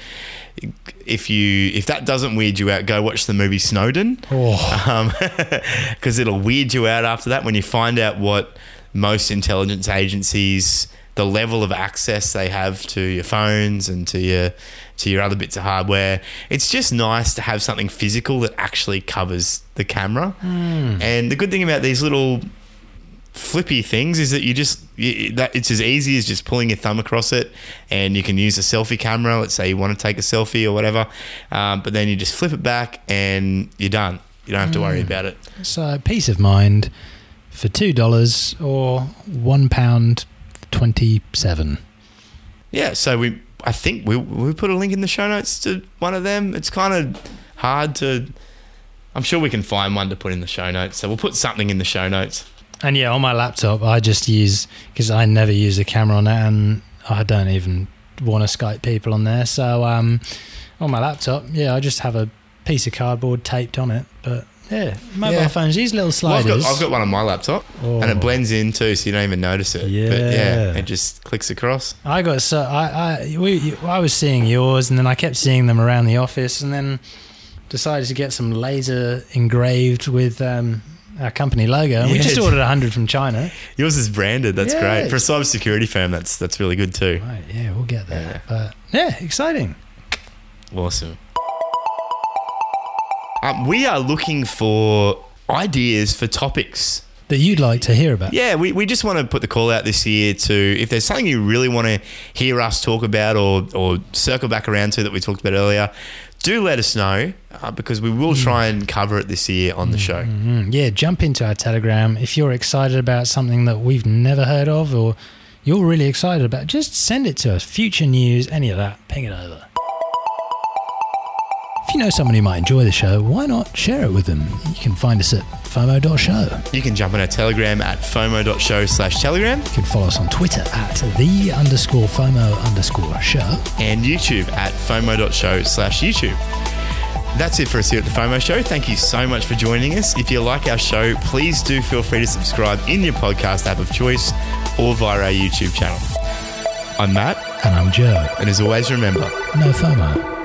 if you if that doesn't weird you out, go watch the movie Snowden Oh. [laughs] [laughs] because it'll weird you out after that when you find out what most intelligence agencies the level of access they have to your phones and to your to your other bits of hardware. It's just nice to have something physical that actually covers the camera. And the good thing about these little flippy things is that you just you, that it's as easy as just pulling your thumb across it and you can use a selfie camera. Let's say you want to take a selfie or whatever um, but then you just flip it back and you're done. You don't have to Mm. worry about it. So peace of mind for two dollars or one pound twenty-seven. Yeah, so we I think we we put a link in the show notes to one of them. It's kind of hard to. I'm sure we can find one to put in the show notes. So we'll put something in the show notes. And yeah, on my laptop, I just use because I never use a camera on that, and I don't even want to Skype people on there. So um, on my laptop, yeah, I just have a piece of cardboard taped on it. But yeah, mobile Yeah. phones, these little Well, I've, sliders. got, I've got one on my laptop, and Oh. it blends in too, so you don't even notice it. But yeah, Yeah. it just clicks across. I got so I I we I was seeing yours, and then I kept seeing them around the office, and then decided to get some laser engraved with um, our company logo. And we Yeah. just ordered hundred from China. Yours is branded. That's Yeah. great for a cybersecurity firm. That's that's really good too. Right, yeah, we'll get there. Yeah. But yeah, exciting. Awesome. Um, we are looking for ideas for topics. That you'd like to hear about. Yeah, we, we just want to put the call out this year to if there's something you really want to hear us talk about or, or circle back around to that we talked about earlier, do let us know uh, because we will try and cover it this year on the show. Mm, yeah, jump into our Telegram if you're excited about something that we've never heard of or you're really excited about. Just send it to us. Future news, any of that, ping it over. If you know someone who might enjoy the show, why not share it with them? You can find us at FOMO.show. You can jump on our Telegram at FOMO.show slash Telegram You can follow us on Twitter at the underscore FOMO underscore show. and YouTube at FOMO.show slash YouTube. That's it for us here at the FOMO Show. Thank you so much for joining us. If you like our show, please do feel free to subscribe in your podcast app of choice or via our YouTube channel. I'm Matt, And I'm Joe. and as always, remember No FOMO.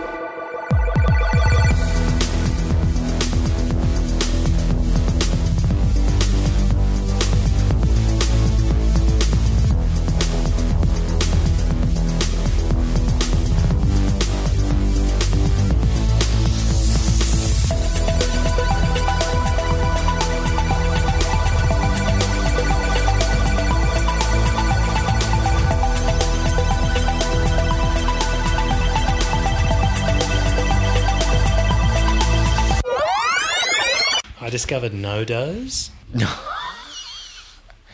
Discovered NoDoz. [laughs]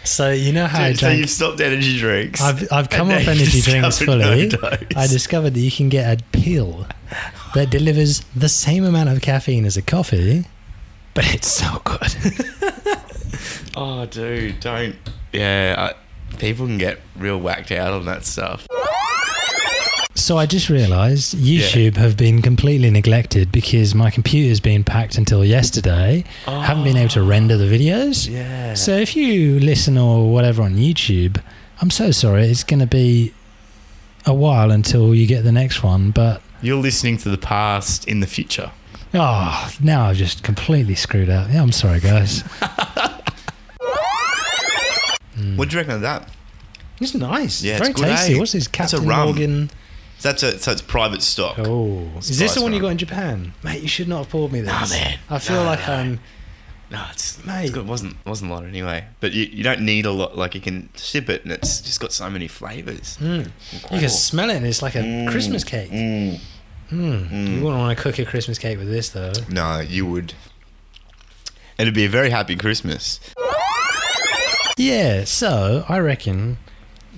So you know how I so you've stopped energy drinks. I've, I've come off energy drinks fully. NoDoz. I discovered that you can get a pill that delivers the same amount of caffeine as a coffee, but it's so good. [laughs] oh, dude, don't. Yeah, I, people can get real whacked out on that stuff. So I just realised YouTube have been completely neglected because my computer's been packed until yesterday. Haven't been able to ah. render the videos. Yeah. So if you listen or whatever on YouTube, I'm so sorry. It's going to be a while until you get the next one, but You're listening to the past in the future. Oh, now I've just completely screwed up. Yeah, I'm sorry, guys. [laughs] Hmm. What do you reckon of that? It's nice. Yeah, Very it's tasty. eh? What's this? Captain. Morgan. So that's a, so it's private stock. Oh, It's is this the one you got in Japan, mate? You should not have poured me this. Nah, man. I feel like nah. I'm. No, it's, Mate. it's good. It wasn't wasn't a lot anyway. But you, you don't need a lot. Like you can sip it, and it's just got so many flavors. Mm. You can smell it, and it's like a Christmas cake. Mm. Mm. You wouldn't want to cook a Christmas cake with this, though. No, you would. It'd be a very happy Christmas. Yeah, so I reckon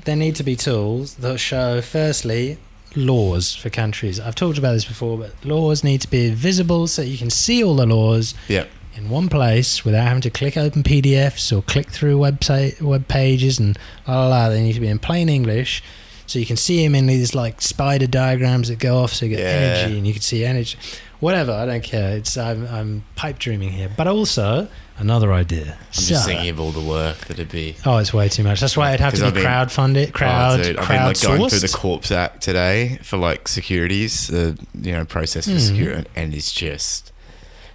there need to be tools that show, firstly, laws for countries. I've talked about this before, but laws need to be visible so you can see all the laws Yeah. in one place without having to click open PDFs or click through website web pages and la la la. They need to be in plain English, so you can see them in these like spider diagrams that go off, so you get Yeah. energy and you can see energy. Whatever, I don't care. It's I'm, I'm pipe dreaming here, but also another idea. I'm just thinking of all the work that it'd be. Oh, it's way too much. That's why it'd have to I've be been- crowdfunded, crowd, oh, dude, I've been like going through the. Corps Act today for like securities, the you know process for Mhm. security, and it's just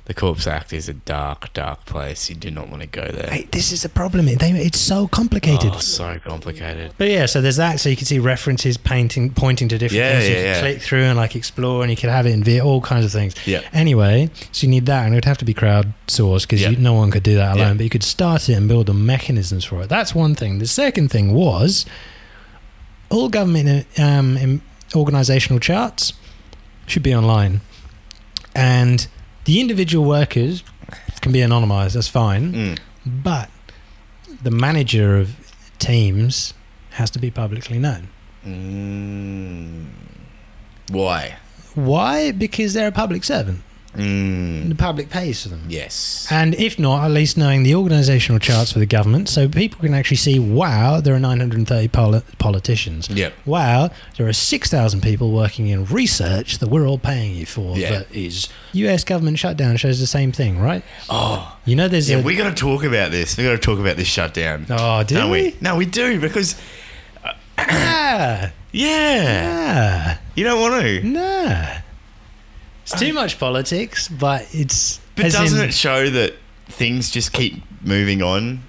the Corps Act is a dark, dark place. You do not want to go there. Hey, this is the problem. It- They, it's so complicated. Oh, so complicated. But yeah, so there's that. So you can see references painting, pointing to different Yeah, things. You yeah, can yeah. click through and like explore, and you can have it in VR, all kinds of things. Yeah. Anyway, so you need that, and it would have to be crowdsourced because Yeah. no one could do that alone. Yeah. But you could start it and build the mechanisms for it. That's one thing. The second thing was all government um, organizational charts should be online, and the individual workers can be anonymized. That's fine. Mm. But the manager of teams has to be publicly known. Mm. Why? Why? Because they're a public servant. Mm. The public pays for them. Yes. And if not, at least knowing the organisational charts for the government, so people can actually see, wow, there are 930 poli- politicians. Yep. Wow, there are 6,000 people working in research that we're all paying you for. Yeah. That is. US government shutdown shows the same thing, right? Oh, You know, there's yeah. a. We got to talk about this. We got to talk about this shutdown. oh, do we? we? No, we do because Nah. [coughs] yeah, Nah. you don't want to. Nah. It's too much politics, but it's. But doesn't in- it show that things just keep moving on?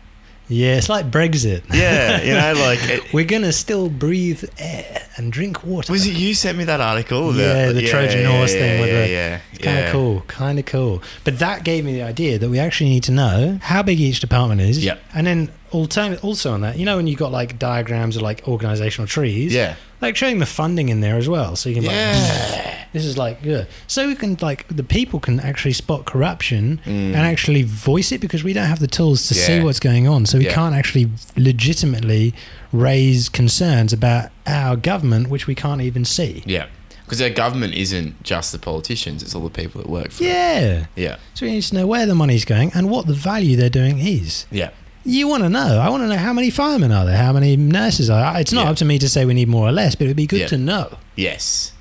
Yeah, it's like Brexit. Yeah, you know, like [laughs] it, We're going to still breathe air and drink water. was it you sent me that article? Yeah, the Trojan yeah, horse yeah, thing with yeah, the yeah, kind of yeah. cool, kind of cool. But that gave me the idea that we actually need to know how big each department is. Yep. And then alternate also on that, you know, when you've got like diagrams of like organizational trees. Yeah. Like showing the funding in there as well, so you can Yeah. like, this is like yeah. So we can like the people can actually spot corruption Mm. and actually voice it because we don't have the tools to see what's going on, so we Yeah. can't actually legitimately raise concerns about our government, which we can't even see. Yeah, because our government isn't just the politicians; it's all the people that work for it. Yeah. Yeah, So we need to know where the money's going and what the value they're doing is. yeah, You want to know. I want to know how many firemen are there, how many nurses are there. It's not Yeah. up to me to say we need more or less, but it'd be good Yeah. to know. yes.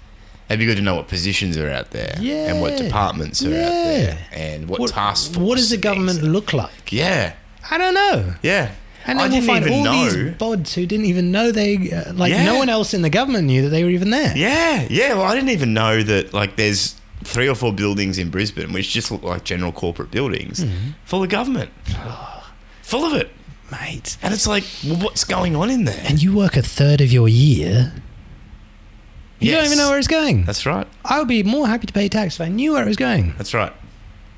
It'd be good to know what positions are out there and what departments are out there and what, task force. What does the government look like? Yeah, I don't know. yeah. And I then we'll didn't find even all know. these bods who didn't even know they, uh, like, Yeah. no one else in the government knew that they were even there. Yeah, yeah. Well, I didn't even know that. Like, there's three or four buildings in Brisbane which just look like general corporate buildings, Mm-hmm. full of government, [sighs] full of it. Mate. And it's like, well, what's going on in there? And you work a third of your year. You don't Yes. even know where it's going. That's right. I would be more happy to pay tax if I knew where it was going. That's right.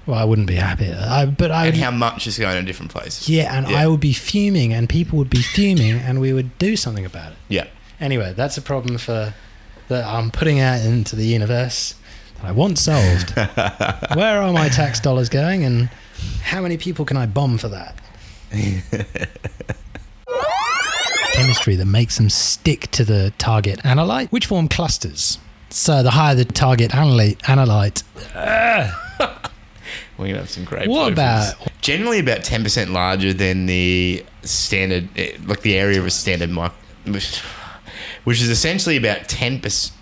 Well, I wouldn't be happy, I, but I. And how much is going to different places? yeah, and Yeah. I would be fuming, and people would be fuming, and we would do something about it. Yeah. Anyway, that's a problem for that I'm putting out into the universe that I want solved. [laughs] Where are my tax dollars going, and how many people can I bomb for that? [laughs] Chemistry that makes them stick to the target analyte, which form clusters. So the higher the target analyte, analyte [laughs] We're gonna have some great. What about- generally about ten percent larger than the standard, eh, like the area of a standard mic, which, which is essentially about ten percent.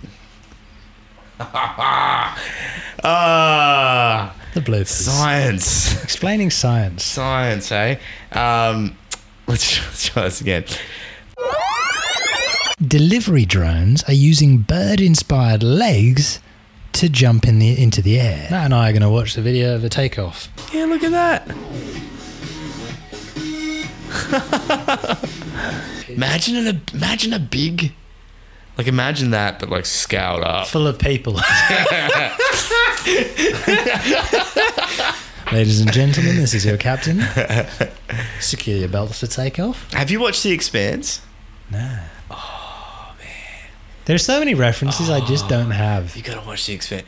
[laughs] Ah, the bloopers. science, Explaining science. science, eh? Um, let's, let's try this again. Delivery drones are using bird-inspired legs to jump in the into the air. Matt and I are going to watch the video of the takeoff. Yeah, look at that. [laughs] imagine a imagine a big, like imagine that, but like scaled up. full of people. [laughs] Ladies and gentlemen, this is your captain. [laughs] Secure your belts for takeoff. Have you watched The Expanse? There's so many references I just ah. don't have. You gotta watch The Expanse.